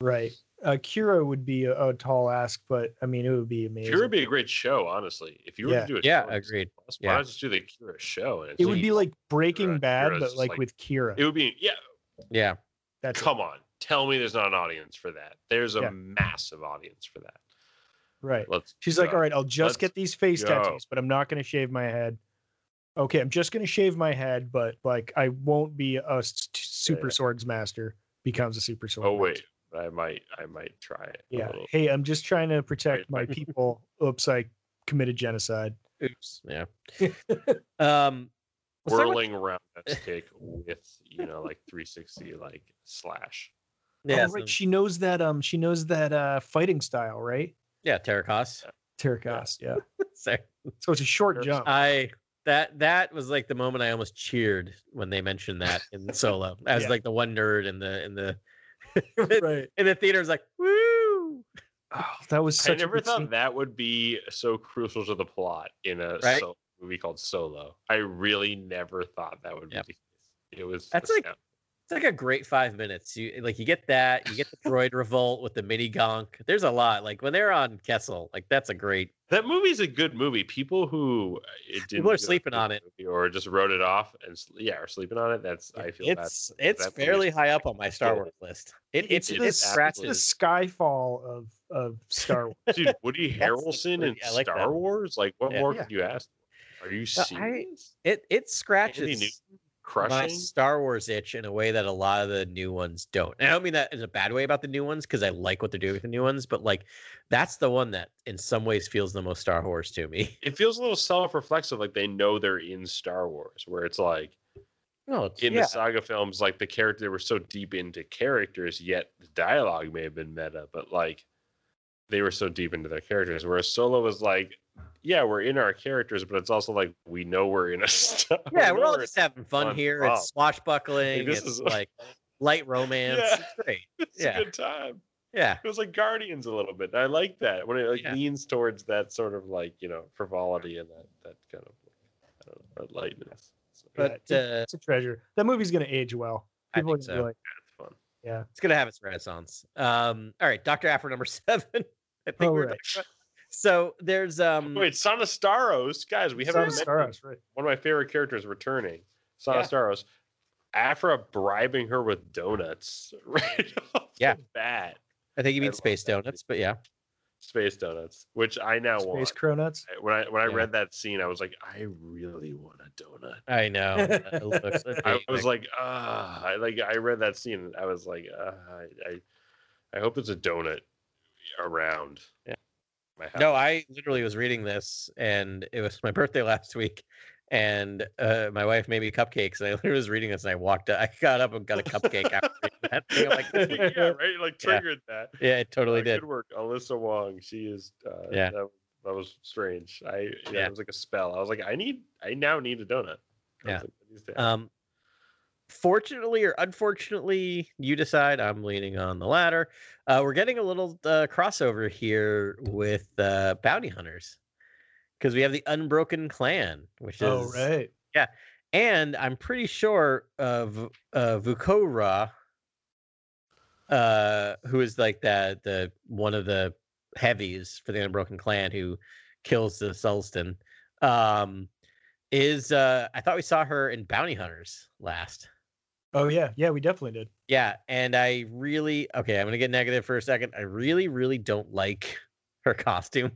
[SPEAKER 5] Right. Uh, Qi'ra would be a, a tall ask, but I mean, it would be amazing.
[SPEAKER 6] Qi'ra would be a great show, honestly. If you were
[SPEAKER 5] Yeah.
[SPEAKER 6] to do a
[SPEAKER 7] Yeah,
[SPEAKER 6] show on
[SPEAKER 7] agreed.
[SPEAKER 6] Plus,
[SPEAKER 7] Yeah.
[SPEAKER 6] Why not just do the Qi'ra show? And
[SPEAKER 5] it
[SPEAKER 6] it's
[SPEAKER 5] would be like Breaking
[SPEAKER 6] Qi'ra-
[SPEAKER 5] Bad,
[SPEAKER 6] Qi'ra's
[SPEAKER 5] but like,
[SPEAKER 6] like-
[SPEAKER 5] with Kira.
[SPEAKER 6] it would be yeah.
[SPEAKER 7] Yeah,
[SPEAKER 5] That's it.
[SPEAKER 6] Come on, tell me there's not an audience for that. There's a
[SPEAKER 5] Yeah.
[SPEAKER 6] massive audience for that.
[SPEAKER 5] right.
[SPEAKER 6] Let's.
[SPEAKER 5] She's like, all right, I'll just
[SPEAKER 6] Let's
[SPEAKER 5] get these face
[SPEAKER 6] go."
[SPEAKER 5] tattoos, but I'm not going to shave my head. Okay, I'm just going to shave my head, but like I won't be a s- t- super
[SPEAKER 6] yeah.
[SPEAKER 5] swords master. Becomes a super sword.
[SPEAKER 6] Oh
[SPEAKER 5] master.
[SPEAKER 6] wait, I might, I might try it.
[SPEAKER 5] Yeah.
[SPEAKER 6] little.
[SPEAKER 5] Hey, I'm just trying to protect my people. Oops, I committed genocide.
[SPEAKER 7] oops, yeah. um, let's talk about-
[SPEAKER 6] whirling around that stick with you know like 360 like slash.
[SPEAKER 7] Yeah,
[SPEAKER 5] oh, right.
[SPEAKER 7] so-
[SPEAKER 5] She knows that. Um, she knows that uh fighting style, right?
[SPEAKER 7] yeah, Teräs Käsi.
[SPEAKER 5] Terracos. Yeah.
[SPEAKER 7] So
[SPEAKER 5] So it's a short jump.
[SPEAKER 7] I that that was like the moment I almost cheered when they mentioned that in Solo. As
[SPEAKER 5] Yeah.
[SPEAKER 7] like the one nerd in the in the
[SPEAKER 5] right.
[SPEAKER 7] in the theater was like, woo.
[SPEAKER 5] Oh, that was
[SPEAKER 6] I
[SPEAKER 5] such. a
[SPEAKER 6] never
[SPEAKER 5] good
[SPEAKER 6] thought
[SPEAKER 5] scene.
[SPEAKER 6] that would be so crucial to the plot in a
[SPEAKER 7] Right?
[SPEAKER 6] so- movie called Solo. I really never thought that would
[SPEAKER 7] Yep.
[SPEAKER 6] be. It was
[SPEAKER 7] That's like-
[SPEAKER 6] astounding.
[SPEAKER 7] It's like a great five minutes. You like you get that, you get the droid revolt with the mini gonk. There's a lot. Like when they're on Kessel, like that's a great
[SPEAKER 6] that movie's a good movie. People who uh, it didn't
[SPEAKER 7] People are
[SPEAKER 6] feel like a
[SPEAKER 7] sleeping on it.
[SPEAKER 6] or just wrote it off and yeah, are sleeping on it. That's I feel bad.
[SPEAKER 7] it's
[SPEAKER 6] for-
[SPEAKER 7] it's
[SPEAKER 6] that
[SPEAKER 7] fairly high up on my Star. Wars list. It
[SPEAKER 5] It's,
[SPEAKER 7] it,
[SPEAKER 5] the,
[SPEAKER 7] it
[SPEAKER 5] it's
[SPEAKER 7] scratches.
[SPEAKER 5] the Skyfall of of Star Wars.
[SPEAKER 6] Dude, Woody
[SPEAKER 7] That's
[SPEAKER 6] Harrelson in
[SPEAKER 7] pretty- I like
[SPEAKER 6] Star
[SPEAKER 7] that.
[SPEAKER 6] Wars? Like, what
[SPEAKER 7] Yeah.
[SPEAKER 6] more
[SPEAKER 5] Yeah.
[SPEAKER 6] could you ask? Are you
[SPEAKER 7] No, I-
[SPEAKER 6] serious?
[SPEAKER 7] it it
[SPEAKER 6] Andy
[SPEAKER 7] scratches
[SPEAKER 6] Newton
[SPEAKER 7] my? Star Wars itch in a way that a lot of the new ones don't. And I don't mean that in a bad way about the new ones because I like what they're doing with the new ones, but like that's the one that in some ways feels the most Star Wars to me.
[SPEAKER 6] It feels a little self-reflexive, like they know they're in Star Wars, where it's like
[SPEAKER 7] No, it's,
[SPEAKER 6] in
[SPEAKER 7] yeah,
[SPEAKER 6] the saga films, like the character they were so deep into characters, yet the dialogue may have been meta, but like they were so deep into their characters. Whereas Solo was like, yeah, we're in our characters, but it's also like we know we're in a Star.
[SPEAKER 7] yeah,
[SPEAKER 6] we
[SPEAKER 7] we're all just having fun
[SPEAKER 6] fun
[SPEAKER 7] here.
[SPEAKER 6] prop.
[SPEAKER 7] It's swashbuckling.
[SPEAKER 6] this
[SPEAKER 7] it's
[SPEAKER 6] is-
[SPEAKER 7] like light romance.
[SPEAKER 6] Yeah.
[SPEAKER 7] It's great.
[SPEAKER 6] It's
[SPEAKER 7] Yeah.
[SPEAKER 6] a good time.
[SPEAKER 7] Yeah.
[SPEAKER 6] It was like Guardians a little bit. I like that when it like
[SPEAKER 7] Yeah.
[SPEAKER 6] leans towards that sort of like you know frivolity and that that kind of I don't know lightness. So,
[SPEAKER 7] But
[SPEAKER 5] it's, a,
[SPEAKER 7] uh,
[SPEAKER 5] it's a treasure. That movie's gonna age well.
[SPEAKER 7] I
[SPEAKER 5] People
[SPEAKER 7] think
[SPEAKER 5] are be
[SPEAKER 7] so.
[SPEAKER 5] like,
[SPEAKER 6] it's fun. Yeah.
[SPEAKER 7] it's gonna have its renaissance. Um, all right, Doctor Aphra number seven. I think
[SPEAKER 5] Oh,
[SPEAKER 7] we're
[SPEAKER 5] right.
[SPEAKER 7] Talking about- so there's um
[SPEAKER 6] Wait, Sana Starros, guys, we haven't Sana
[SPEAKER 5] Starros, right?
[SPEAKER 6] one of my favorite characters returning. Son of
[SPEAKER 7] Yeah.
[SPEAKER 6] Staros. Aphra bribing her with donuts right off
[SPEAKER 7] Yeah.
[SPEAKER 6] the bat.
[SPEAKER 7] I think you
[SPEAKER 6] I
[SPEAKER 7] mean
[SPEAKER 6] love
[SPEAKER 7] space donuts, but yeah.
[SPEAKER 6] Space donuts, which I now
[SPEAKER 5] Space
[SPEAKER 6] want.
[SPEAKER 5] Space cronuts.
[SPEAKER 6] When I when I
[SPEAKER 7] Yeah.
[SPEAKER 6] read that scene, I was like, I really want a donut.
[SPEAKER 7] I know. It looks
[SPEAKER 6] I was like, ah, I like I read that scene. and I was like, uh, I, I, I hope there's a donut around.
[SPEAKER 7] Yeah.
[SPEAKER 6] My house.
[SPEAKER 7] No, I literally was reading this, and it was my birthday last week, and uh, my wife made me cupcakes, and I literally was reading this, and I walked, up, I got up and got a cupcake after that. thing. I'm like,
[SPEAKER 6] yeah, right. Like
[SPEAKER 7] Yeah.
[SPEAKER 6] triggered that.
[SPEAKER 7] yeah, it totally
[SPEAKER 6] Uh,
[SPEAKER 7] did.
[SPEAKER 6] Good work, Alyssa Wong. She is. Uh,
[SPEAKER 7] Yeah.
[SPEAKER 6] That, that was strange. I yeah,
[SPEAKER 7] Yeah.
[SPEAKER 6] it was like a spell. I was like, I need. I now need a donut.
[SPEAKER 7] Yeah.
[SPEAKER 6] like, "What is that?"
[SPEAKER 7] Um, fortunately or unfortunately, you decide. I'm leaning on the latter. Uh, we're getting a little uh, crossover here with uh, bounty hunters because we have the Unbroken Clan, which is
[SPEAKER 5] Oh right. Yeah.
[SPEAKER 7] And I'm pretty sure uh, V- uh, Vukorah, uh, who is like the the one of the heavies for the Unbroken Clan who kills the Sullustan, um, is uh, I thought we saw her in Bounty Hunters last.
[SPEAKER 5] Oh yeah, yeah, we definitely did.
[SPEAKER 7] Yeah, and I really okay. I'm gonna get negative for a second. I really, really don't like her costume,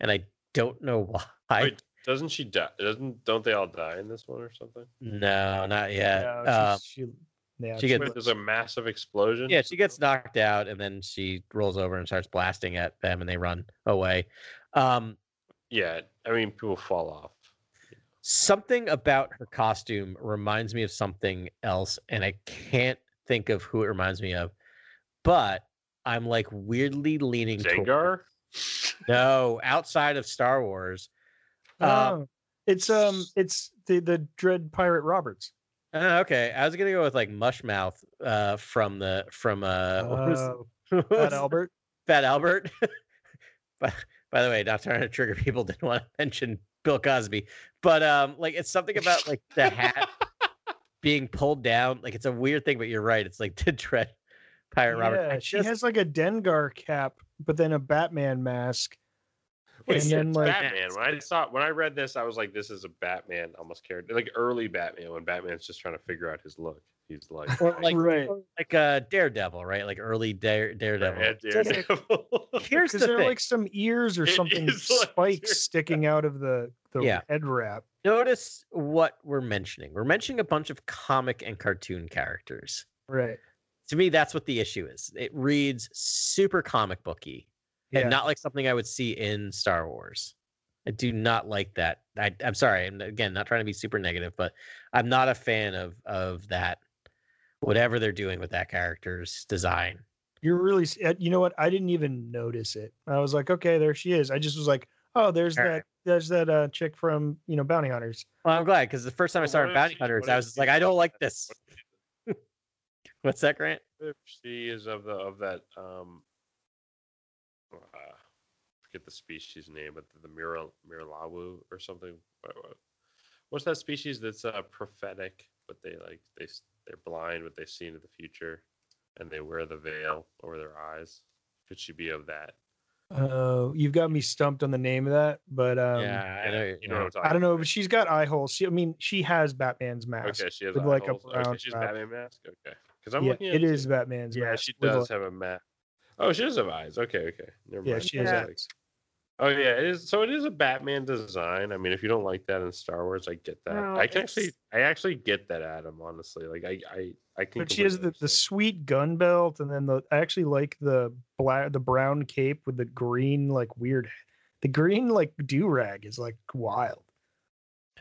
[SPEAKER 7] and I don't know why.
[SPEAKER 6] Wait, doesn't she die? Doesn't don't they all die in this one or something?
[SPEAKER 7] No, not yet.
[SPEAKER 5] Yeah,
[SPEAKER 7] Um,
[SPEAKER 5] she Yeah,
[SPEAKER 7] She gets-
[SPEAKER 6] there's a massive explosion.
[SPEAKER 7] Yeah, she gets knocked out and then she rolls over and starts blasting at them and they run away. Um,
[SPEAKER 6] Yeah, I mean, people fall off.
[SPEAKER 7] Something about her costume reminds me of something else and I can't think of who it reminds me of. But I'm like weirdly leaning toward-
[SPEAKER 6] Zangar.
[SPEAKER 7] No, outside of Star Wars. Uh,
[SPEAKER 5] Oh, it's um, it's the the Dread Pirate Roberts.
[SPEAKER 7] uh, okay, I was gonna go with like Mushmouth uh, from the from uh, what was-
[SPEAKER 5] Oh, Fat Albert.
[SPEAKER 7] Fat Albert. by, by the way, not trying to trigger people, didn't want to mention Bill Cosby, but um, like it's something about like the hat being pulled down. Like it's a weird thing, but you're right. It's like the dread pirate Robert.
[SPEAKER 5] Yeah,
[SPEAKER 7] I
[SPEAKER 5] she
[SPEAKER 7] just-
[SPEAKER 5] has like a Dengar cap, but then a Batman mask.
[SPEAKER 6] Wait,
[SPEAKER 5] And then,
[SPEAKER 6] it's
[SPEAKER 5] like-
[SPEAKER 6] Batman. When I saw when I read this, I was like, "This is a Batman almost character, like early Batman when Batman's just trying to figure out his look." He's like,
[SPEAKER 7] Or like
[SPEAKER 5] Right.
[SPEAKER 7] like uh, Daredevil, right? Like early Dare, Daredevil.
[SPEAKER 6] Yeah, Daredevil.
[SPEAKER 7] Here's the
[SPEAKER 5] there are
[SPEAKER 7] thing.
[SPEAKER 5] like some ears or
[SPEAKER 6] It
[SPEAKER 5] something
[SPEAKER 6] is like
[SPEAKER 5] spikes sticking out of the the
[SPEAKER 7] Yeah.
[SPEAKER 5] head wrap.
[SPEAKER 7] Notice what we're mentioning. We're mentioning a bunch of comic and cartoon characters.
[SPEAKER 5] Right.
[SPEAKER 7] To me, that's what the issue is. It reads super comic booky.
[SPEAKER 5] Yeah.
[SPEAKER 7] and not like something I would see in Star Wars. I do not like that. I, I'm sorry. I'm again not trying to be super negative, but I'm not a fan of of that. Whatever they're doing with that character's design.
[SPEAKER 5] You're really, s- uh, you know what? I didn't even notice it. I was like, okay, there she is. I just was like, oh, there's
[SPEAKER 7] All
[SPEAKER 5] that,
[SPEAKER 7] right.
[SPEAKER 5] there's that uh, chick from you know Bounty Hunters.
[SPEAKER 7] Well, I'm glad because the first time I
[SPEAKER 6] Well,
[SPEAKER 7] started Bounty
[SPEAKER 6] she-
[SPEAKER 7] Hunters, I was just like, I don't like this. What's that, Grant?
[SPEAKER 6] if she is of the of that um uh, forget the species name, but the, the Mira Miraluka or something. What- what- What's that species that's uh, prophetic, but they like they s- they're blind, but they see into the future, and they wear the veil over their eyes. Could she be of that?
[SPEAKER 5] Uh, you've got me stumped on the name of that, but um,
[SPEAKER 7] yeah, I know.
[SPEAKER 6] you know
[SPEAKER 7] yeah.
[SPEAKER 6] what I'm talking
[SPEAKER 5] I don't know,
[SPEAKER 6] about,
[SPEAKER 5] but she's got eye holes. She, I mean, she has Batman's mask.
[SPEAKER 6] Okay, she has
[SPEAKER 5] with,
[SPEAKER 6] eye
[SPEAKER 5] like, a brown
[SPEAKER 6] okay, she's
[SPEAKER 5] top.
[SPEAKER 6] Batman mask. Okay, because I'm
[SPEAKER 5] yeah,
[SPEAKER 6] looking at
[SPEAKER 5] it is
[SPEAKER 6] too.
[SPEAKER 5] Batman's
[SPEAKER 6] Yeah,
[SPEAKER 5] mask.
[SPEAKER 6] she does
[SPEAKER 5] like-
[SPEAKER 6] have a mask. Oh, she does have eyes. Okay, okay. Never
[SPEAKER 5] Yeah,
[SPEAKER 6] mind.
[SPEAKER 5] she has
[SPEAKER 6] I was
[SPEAKER 5] eyes.
[SPEAKER 6] Oh yeah, it is. So it is a Batman design. I mean, if you don't like that in Star Wars, I get that.
[SPEAKER 7] No,
[SPEAKER 6] I can actually, I actually get that, Adam. Honestly, like I, I, I can.
[SPEAKER 5] But she has the, the sweet gun belt, and then the I actually like the black, the brown cape with the green like weird, the green like do rag is like wild.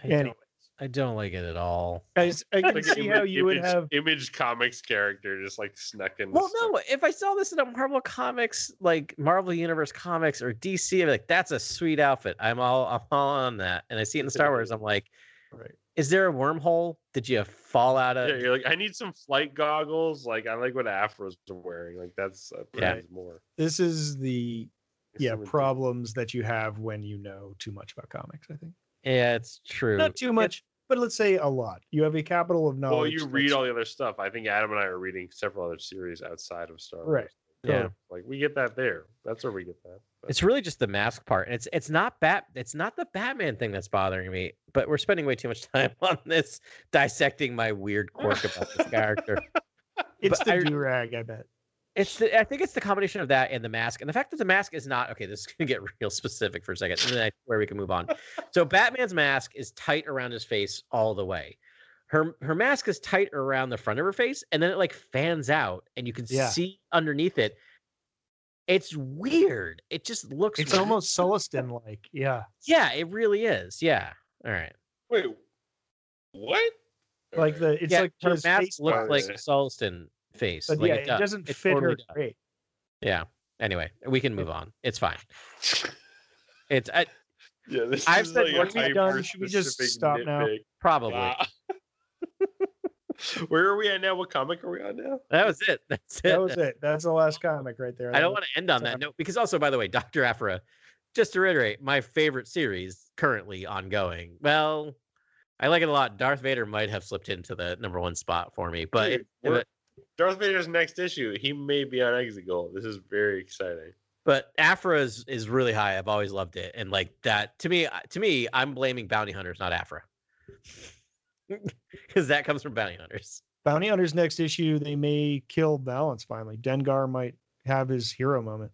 [SPEAKER 7] I don't-
[SPEAKER 5] Anyways,
[SPEAKER 7] I don't like it at all.
[SPEAKER 5] I can
[SPEAKER 6] Like
[SPEAKER 5] see
[SPEAKER 6] an
[SPEAKER 5] how you would
[SPEAKER 6] image,
[SPEAKER 5] have.
[SPEAKER 6] image comics character just like snuck in.
[SPEAKER 7] Well, no. If I saw this in a Marvel Comics, like Marvel Universe Comics or DC, I'm like that's a sweet outfit. I'm all, I'm all on that. And I see it in Star Wars. I'm like,
[SPEAKER 5] Right.
[SPEAKER 7] is there a wormhole? Did you fall out of?
[SPEAKER 6] Yeah, you're like, I need some flight goggles. Like I like what Aphra's are wearing. Like that's uh,
[SPEAKER 7] Yeah.
[SPEAKER 6] more.
[SPEAKER 5] This is the
[SPEAKER 6] It's
[SPEAKER 5] yeah problems that you have when you know too much about comics. I think
[SPEAKER 7] Yeah, it's true.
[SPEAKER 5] not too much, but let's say a lot. You have a capital of knowledge.
[SPEAKER 6] Well, you read all the other stuff. I think Adam and I are reading several other series outside of Star Wars.
[SPEAKER 5] Right.
[SPEAKER 7] Yeah.
[SPEAKER 6] Like we get that there. That's where we get that. But-
[SPEAKER 7] It's really just the mask part. And it's it's not bat it's not the Batman thing that's bothering me, but we're spending way too much time on this dissecting my weird quirk about this character.
[SPEAKER 5] It's
[SPEAKER 7] but
[SPEAKER 5] the
[SPEAKER 7] I-
[SPEAKER 5] do rag. I bet.
[SPEAKER 7] It's the, I think it's the combination of that and the mask, and the fact that the mask is not okay. This is gonna get real specific for a second, and then I, where we can move on. So Batman's mask is tight around his face all the way. Her her mask is tight around the front of her face, and then it like fans out, and you can
[SPEAKER 5] Yeah.
[SPEAKER 7] see underneath it. It's weird. It just looks.
[SPEAKER 5] It's
[SPEAKER 7] weird.
[SPEAKER 5] almost Sullustan like. Yeah.
[SPEAKER 7] Yeah, it really is. Yeah. All right.
[SPEAKER 6] Wait, what?
[SPEAKER 5] Like the it's
[SPEAKER 7] yeah,
[SPEAKER 5] like
[SPEAKER 7] her
[SPEAKER 5] his
[SPEAKER 7] mask
[SPEAKER 5] face
[SPEAKER 7] looks like
[SPEAKER 6] Yeah.
[SPEAKER 7] Sullustan face.
[SPEAKER 5] But
[SPEAKER 7] like
[SPEAKER 5] yeah,
[SPEAKER 7] it,
[SPEAKER 5] it,
[SPEAKER 7] does.
[SPEAKER 5] doesn't
[SPEAKER 7] It
[SPEAKER 5] fit
[SPEAKER 7] totally
[SPEAKER 5] her
[SPEAKER 7] does.
[SPEAKER 5] great.
[SPEAKER 7] Yeah. Anyway, we can move on. It's fine. It's I,
[SPEAKER 6] Yeah, this
[SPEAKER 7] I've
[SPEAKER 6] is
[SPEAKER 7] said
[SPEAKER 6] like
[SPEAKER 7] what
[SPEAKER 5] we've done. Should we just
[SPEAKER 6] hyper-specific
[SPEAKER 5] stop now?
[SPEAKER 7] probably.
[SPEAKER 6] Ah. Where are we at now? What comic are we on now?
[SPEAKER 7] That was it. That's it.
[SPEAKER 5] That was it. That's the last comic right there.
[SPEAKER 7] I
[SPEAKER 5] That
[SPEAKER 7] don't want to end on that note because also, by the way, Dr. Aphra, just to reiterate, my favorite series currently ongoing. Well, I like it a lot. Darth Vader might have slipped into the number one spot for me, but
[SPEAKER 6] Dude,
[SPEAKER 7] it-
[SPEAKER 6] we're- Darth Vader's next issue. He may be on Exegol. This is very exciting.
[SPEAKER 7] but Aphra is, is really high. I've always loved it, and like that to me, uh, to me, I'm blaming bounty hunters, not Aphra, because that comes from bounty hunters.
[SPEAKER 5] Bounty Hunters next issue, they may kill Valance finally. Dengar might have his hero moment.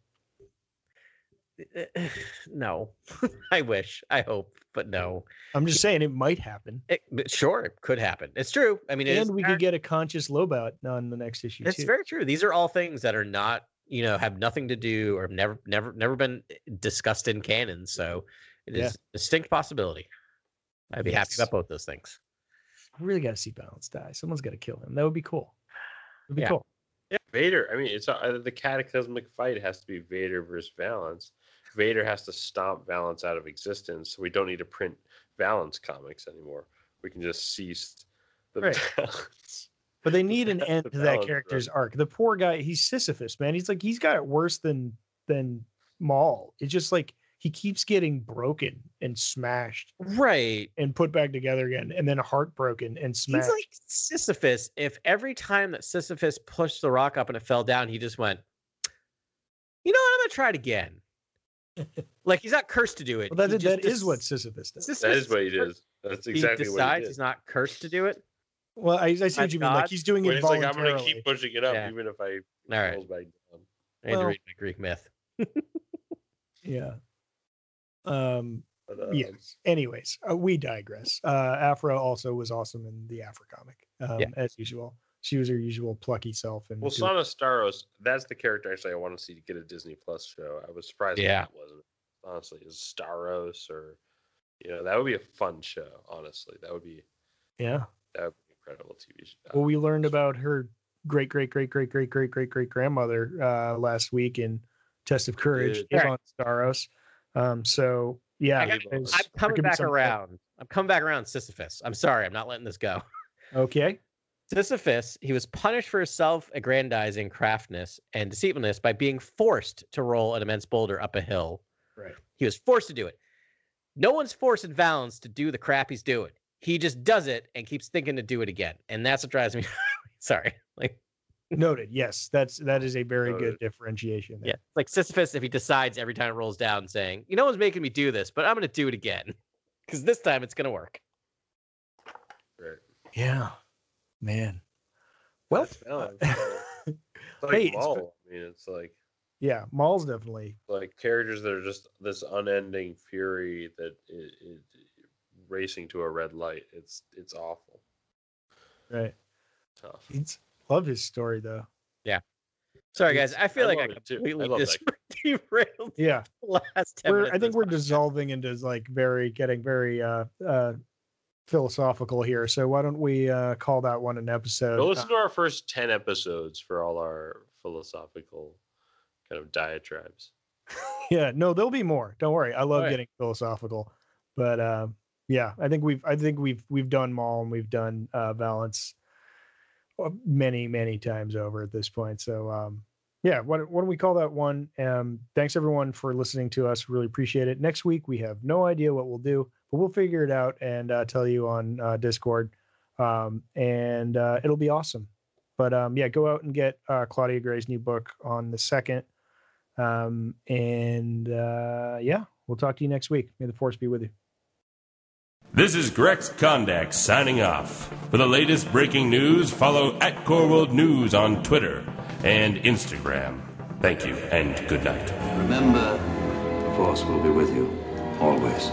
[SPEAKER 7] no. I wish. I hope, but no.
[SPEAKER 5] I'm just saying it might happen.
[SPEAKER 7] It, but sure, it could happen. It's true. I mean,
[SPEAKER 5] and we could get a conscious Lobot on the next issue
[SPEAKER 7] It's
[SPEAKER 5] too.
[SPEAKER 7] very true. These are all things that are not, you know, have nothing to do or never, never, never been discussed in canon. So it is
[SPEAKER 5] Yeah.
[SPEAKER 7] a distinct possibility. I'd be happy
[SPEAKER 5] Yes.
[SPEAKER 7] about both those things.
[SPEAKER 5] I really got to see Valance die. Someone's got to kill him. That would be cool. It'd be
[SPEAKER 7] Yeah.
[SPEAKER 5] cool.
[SPEAKER 6] Yeah, Vader. I mean, it's uh, the cataclysmic fight has to be Vader versus Valance. Vader has to stomp Valance out of existence. So we don't need to print Valance comics anymore. We can just cease the
[SPEAKER 5] Right.
[SPEAKER 6] Valance.
[SPEAKER 5] But they need an end to that
[SPEAKER 6] Valance,
[SPEAKER 5] character's arc. The poor guy, he's Sisyphus, man. He's like he's got it worse than than Maul. It's just like he keeps getting broken and smashed
[SPEAKER 7] Right.
[SPEAKER 5] and put back together again, and then heartbroken and smashed.
[SPEAKER 7] He's like Sisyphus. If every time that Sisyphus pushed the rock up and it fell down, he just went, you know what? I'm gonna try it again. like he's not cursed to do it.
[SPEAKER 5] well, that,
[SPEAKER 7] he
[SPEAKER 5] that
[SPEAKER 7] just
[SPEAKER 5] is what Sisyphus does.
[SPEAKER 6] That
[SPEAKER 7] Sisyphus
[SPEAKER 6] is what he does. That's
[SPEAKER 7] He
[SPEAKER 6] exactly what
[SPEAKER 7] decides
[SPEAKER 6] he
[SPEAKER 7] he's not cursed to do it.
[SPEAKER 5] Well, I, I see
[SPEAKER 7] My
[SPEAKER 5] what you mean. Like he's doing
[SPEAKER 6] When
[SPEAKER 5] it
[SPEAKER 6] it's like I'm gonna keep pushing it up,
[SPEAKER 7] Yeah.
[SPEAKER 6] even if I
[SPEAKER 7] All right.
[SPEAKER 6] falls back down.
[SPEAKER 7] I had
[SPEAKER 5] Well-
[SPEAKER 7] to read my Greek myth.
[SPEAKER 5] Yeah. Um.
[SPEAKER 6] But, uh,
[SPEAKER 5] Yes. Anyways, uh, we digress. Uh, Aphra also was awesome in the Aphra comic, um,
[SPEAKER 7] Yeah.
[SPEAKER 5] as usual. She was her usual plucky self, and
[SPEAKER 6] Well,
[SPEAKER 5] doing-
[SPEAKER 6] Son of Staros, that's the character actually I want to see to get a Disney Plus show. I was surprised
[SPEAKER 7] Yeah.
[SPEAKER 6] that wasn't. Honestly, is Staros or you know that would be a fun show. Honestly, that would be
[SPEAKER 5] yeah.
[SPEAKER 6] that would be incredible TV show.
[SPEAKER 5] Well, we learned about her great great great great great great great great grandmother uh, last week in Test of Courage,
[SPEAKER 6] Dude.
[SPEAKER 5] Avon Starros. Um, so yeah,
[SPEAKER 7] I got-
[SPEAKER 5] there's-
[SPEAKER 7] I'm coming back
[SPEAKER 5] some-
[SPEAKER 7] around. I'm coming back around, Sisyphus. I'm sorry, I'm not letting this go.
[SPEAKER 5] Okay,
[SPEAKER 7] Sisyphus, he was punished for his self-aggrandizing craftness and deceitfulness by being forced to roll an immense boulder up a hill.
[SPEAKER 5] right.
[SPEAKER 7] He was forced to do it. No one's forcing Valance to do the crap he's doing. He just does it and keeps thinking to do it again, and that's what drives me. sorry, like
[SPEAKER 5] Noted. Yes, that's that is a very good
[SPEAKER 6] Noted.
[SPEAKER 5] differentiation.
[SPEAKER 7] yeah,
[SPEAKER 5] There.
[SPEAKER 7] like Sisyphus if he decides every time it rolls down, saying, "You know, one's making me do this, but I'm going to do it again because this time it's going to work."
[SPEAKER 6] Right.
[SPEAKER 5] Yeah, man. Well,
[SPEAKER 6] That's. It's like
[SPEAKER 5] Hey, it's
[SPEAKER 6] Maul.
[SPEAKER 5] good.
[SPEAKER 6] I mean, it's like
[SPEAKER 5] yeah, Maul's definitely
[SPEAKER 6] like characters that are just this unending fury that is, racing to a red light. It's it's awful.
[SPEAKER 5] right.
[SPEAKER 6] Tough.
[SPEAKER 5] He's love his story though. Yeah.
[SPEAKER 7] Sorry, guys. I feel
[SPEAKER 6] I
[SPEAKER 7] like I
[SPEAKER 6] love too. I
[SPEAKER 7] completely
[SPEAKER 6] love
[SPEAKER 7] derailed
[SPEAKER 5] Yeah,
[SPEAKER 7] the last 10
[SPEAKER 5] we're. I think we're
[SPEAKER 7] podcast.
[SPEAKER 5] dissolving into like very getting very uh uh philosophical here. So why don't we uh call that one an episode?
[SPEAKER 6] Go listen to our first ten episodes for all our philosophical kind of diatribes.
[SPEAKER 5] yeah, no, there'll be more. Don't worry. I love
[SPEAKER 7] Alright.
[SPEAKER 5] getting philosophical. But uh yeah, I think we've I think we've we've done Maul and we've done uh Valance uh, many, many times over at this point. So um yeah, why, don't- don't we call that one? Um, thanks everyone for listening to us. Really appreciate it. Next week we have no idea what we'll do, but we'll figure it out and uh, tell you on uh, Discord, um, and uh, it'll be awesome. But um, yeah, go out and get uh, Claudia Gray's new book on the second, um, and uh, yeah, we'll talk to you next week. May the force be with you.
[SPEAKER 3] This is Grex Kondak signing off. For the latest breaking news, follow at Core World News on Twitter and Instagram. Thank you and good night.
[SPEAKER 8] Remember, the Force will be with you always.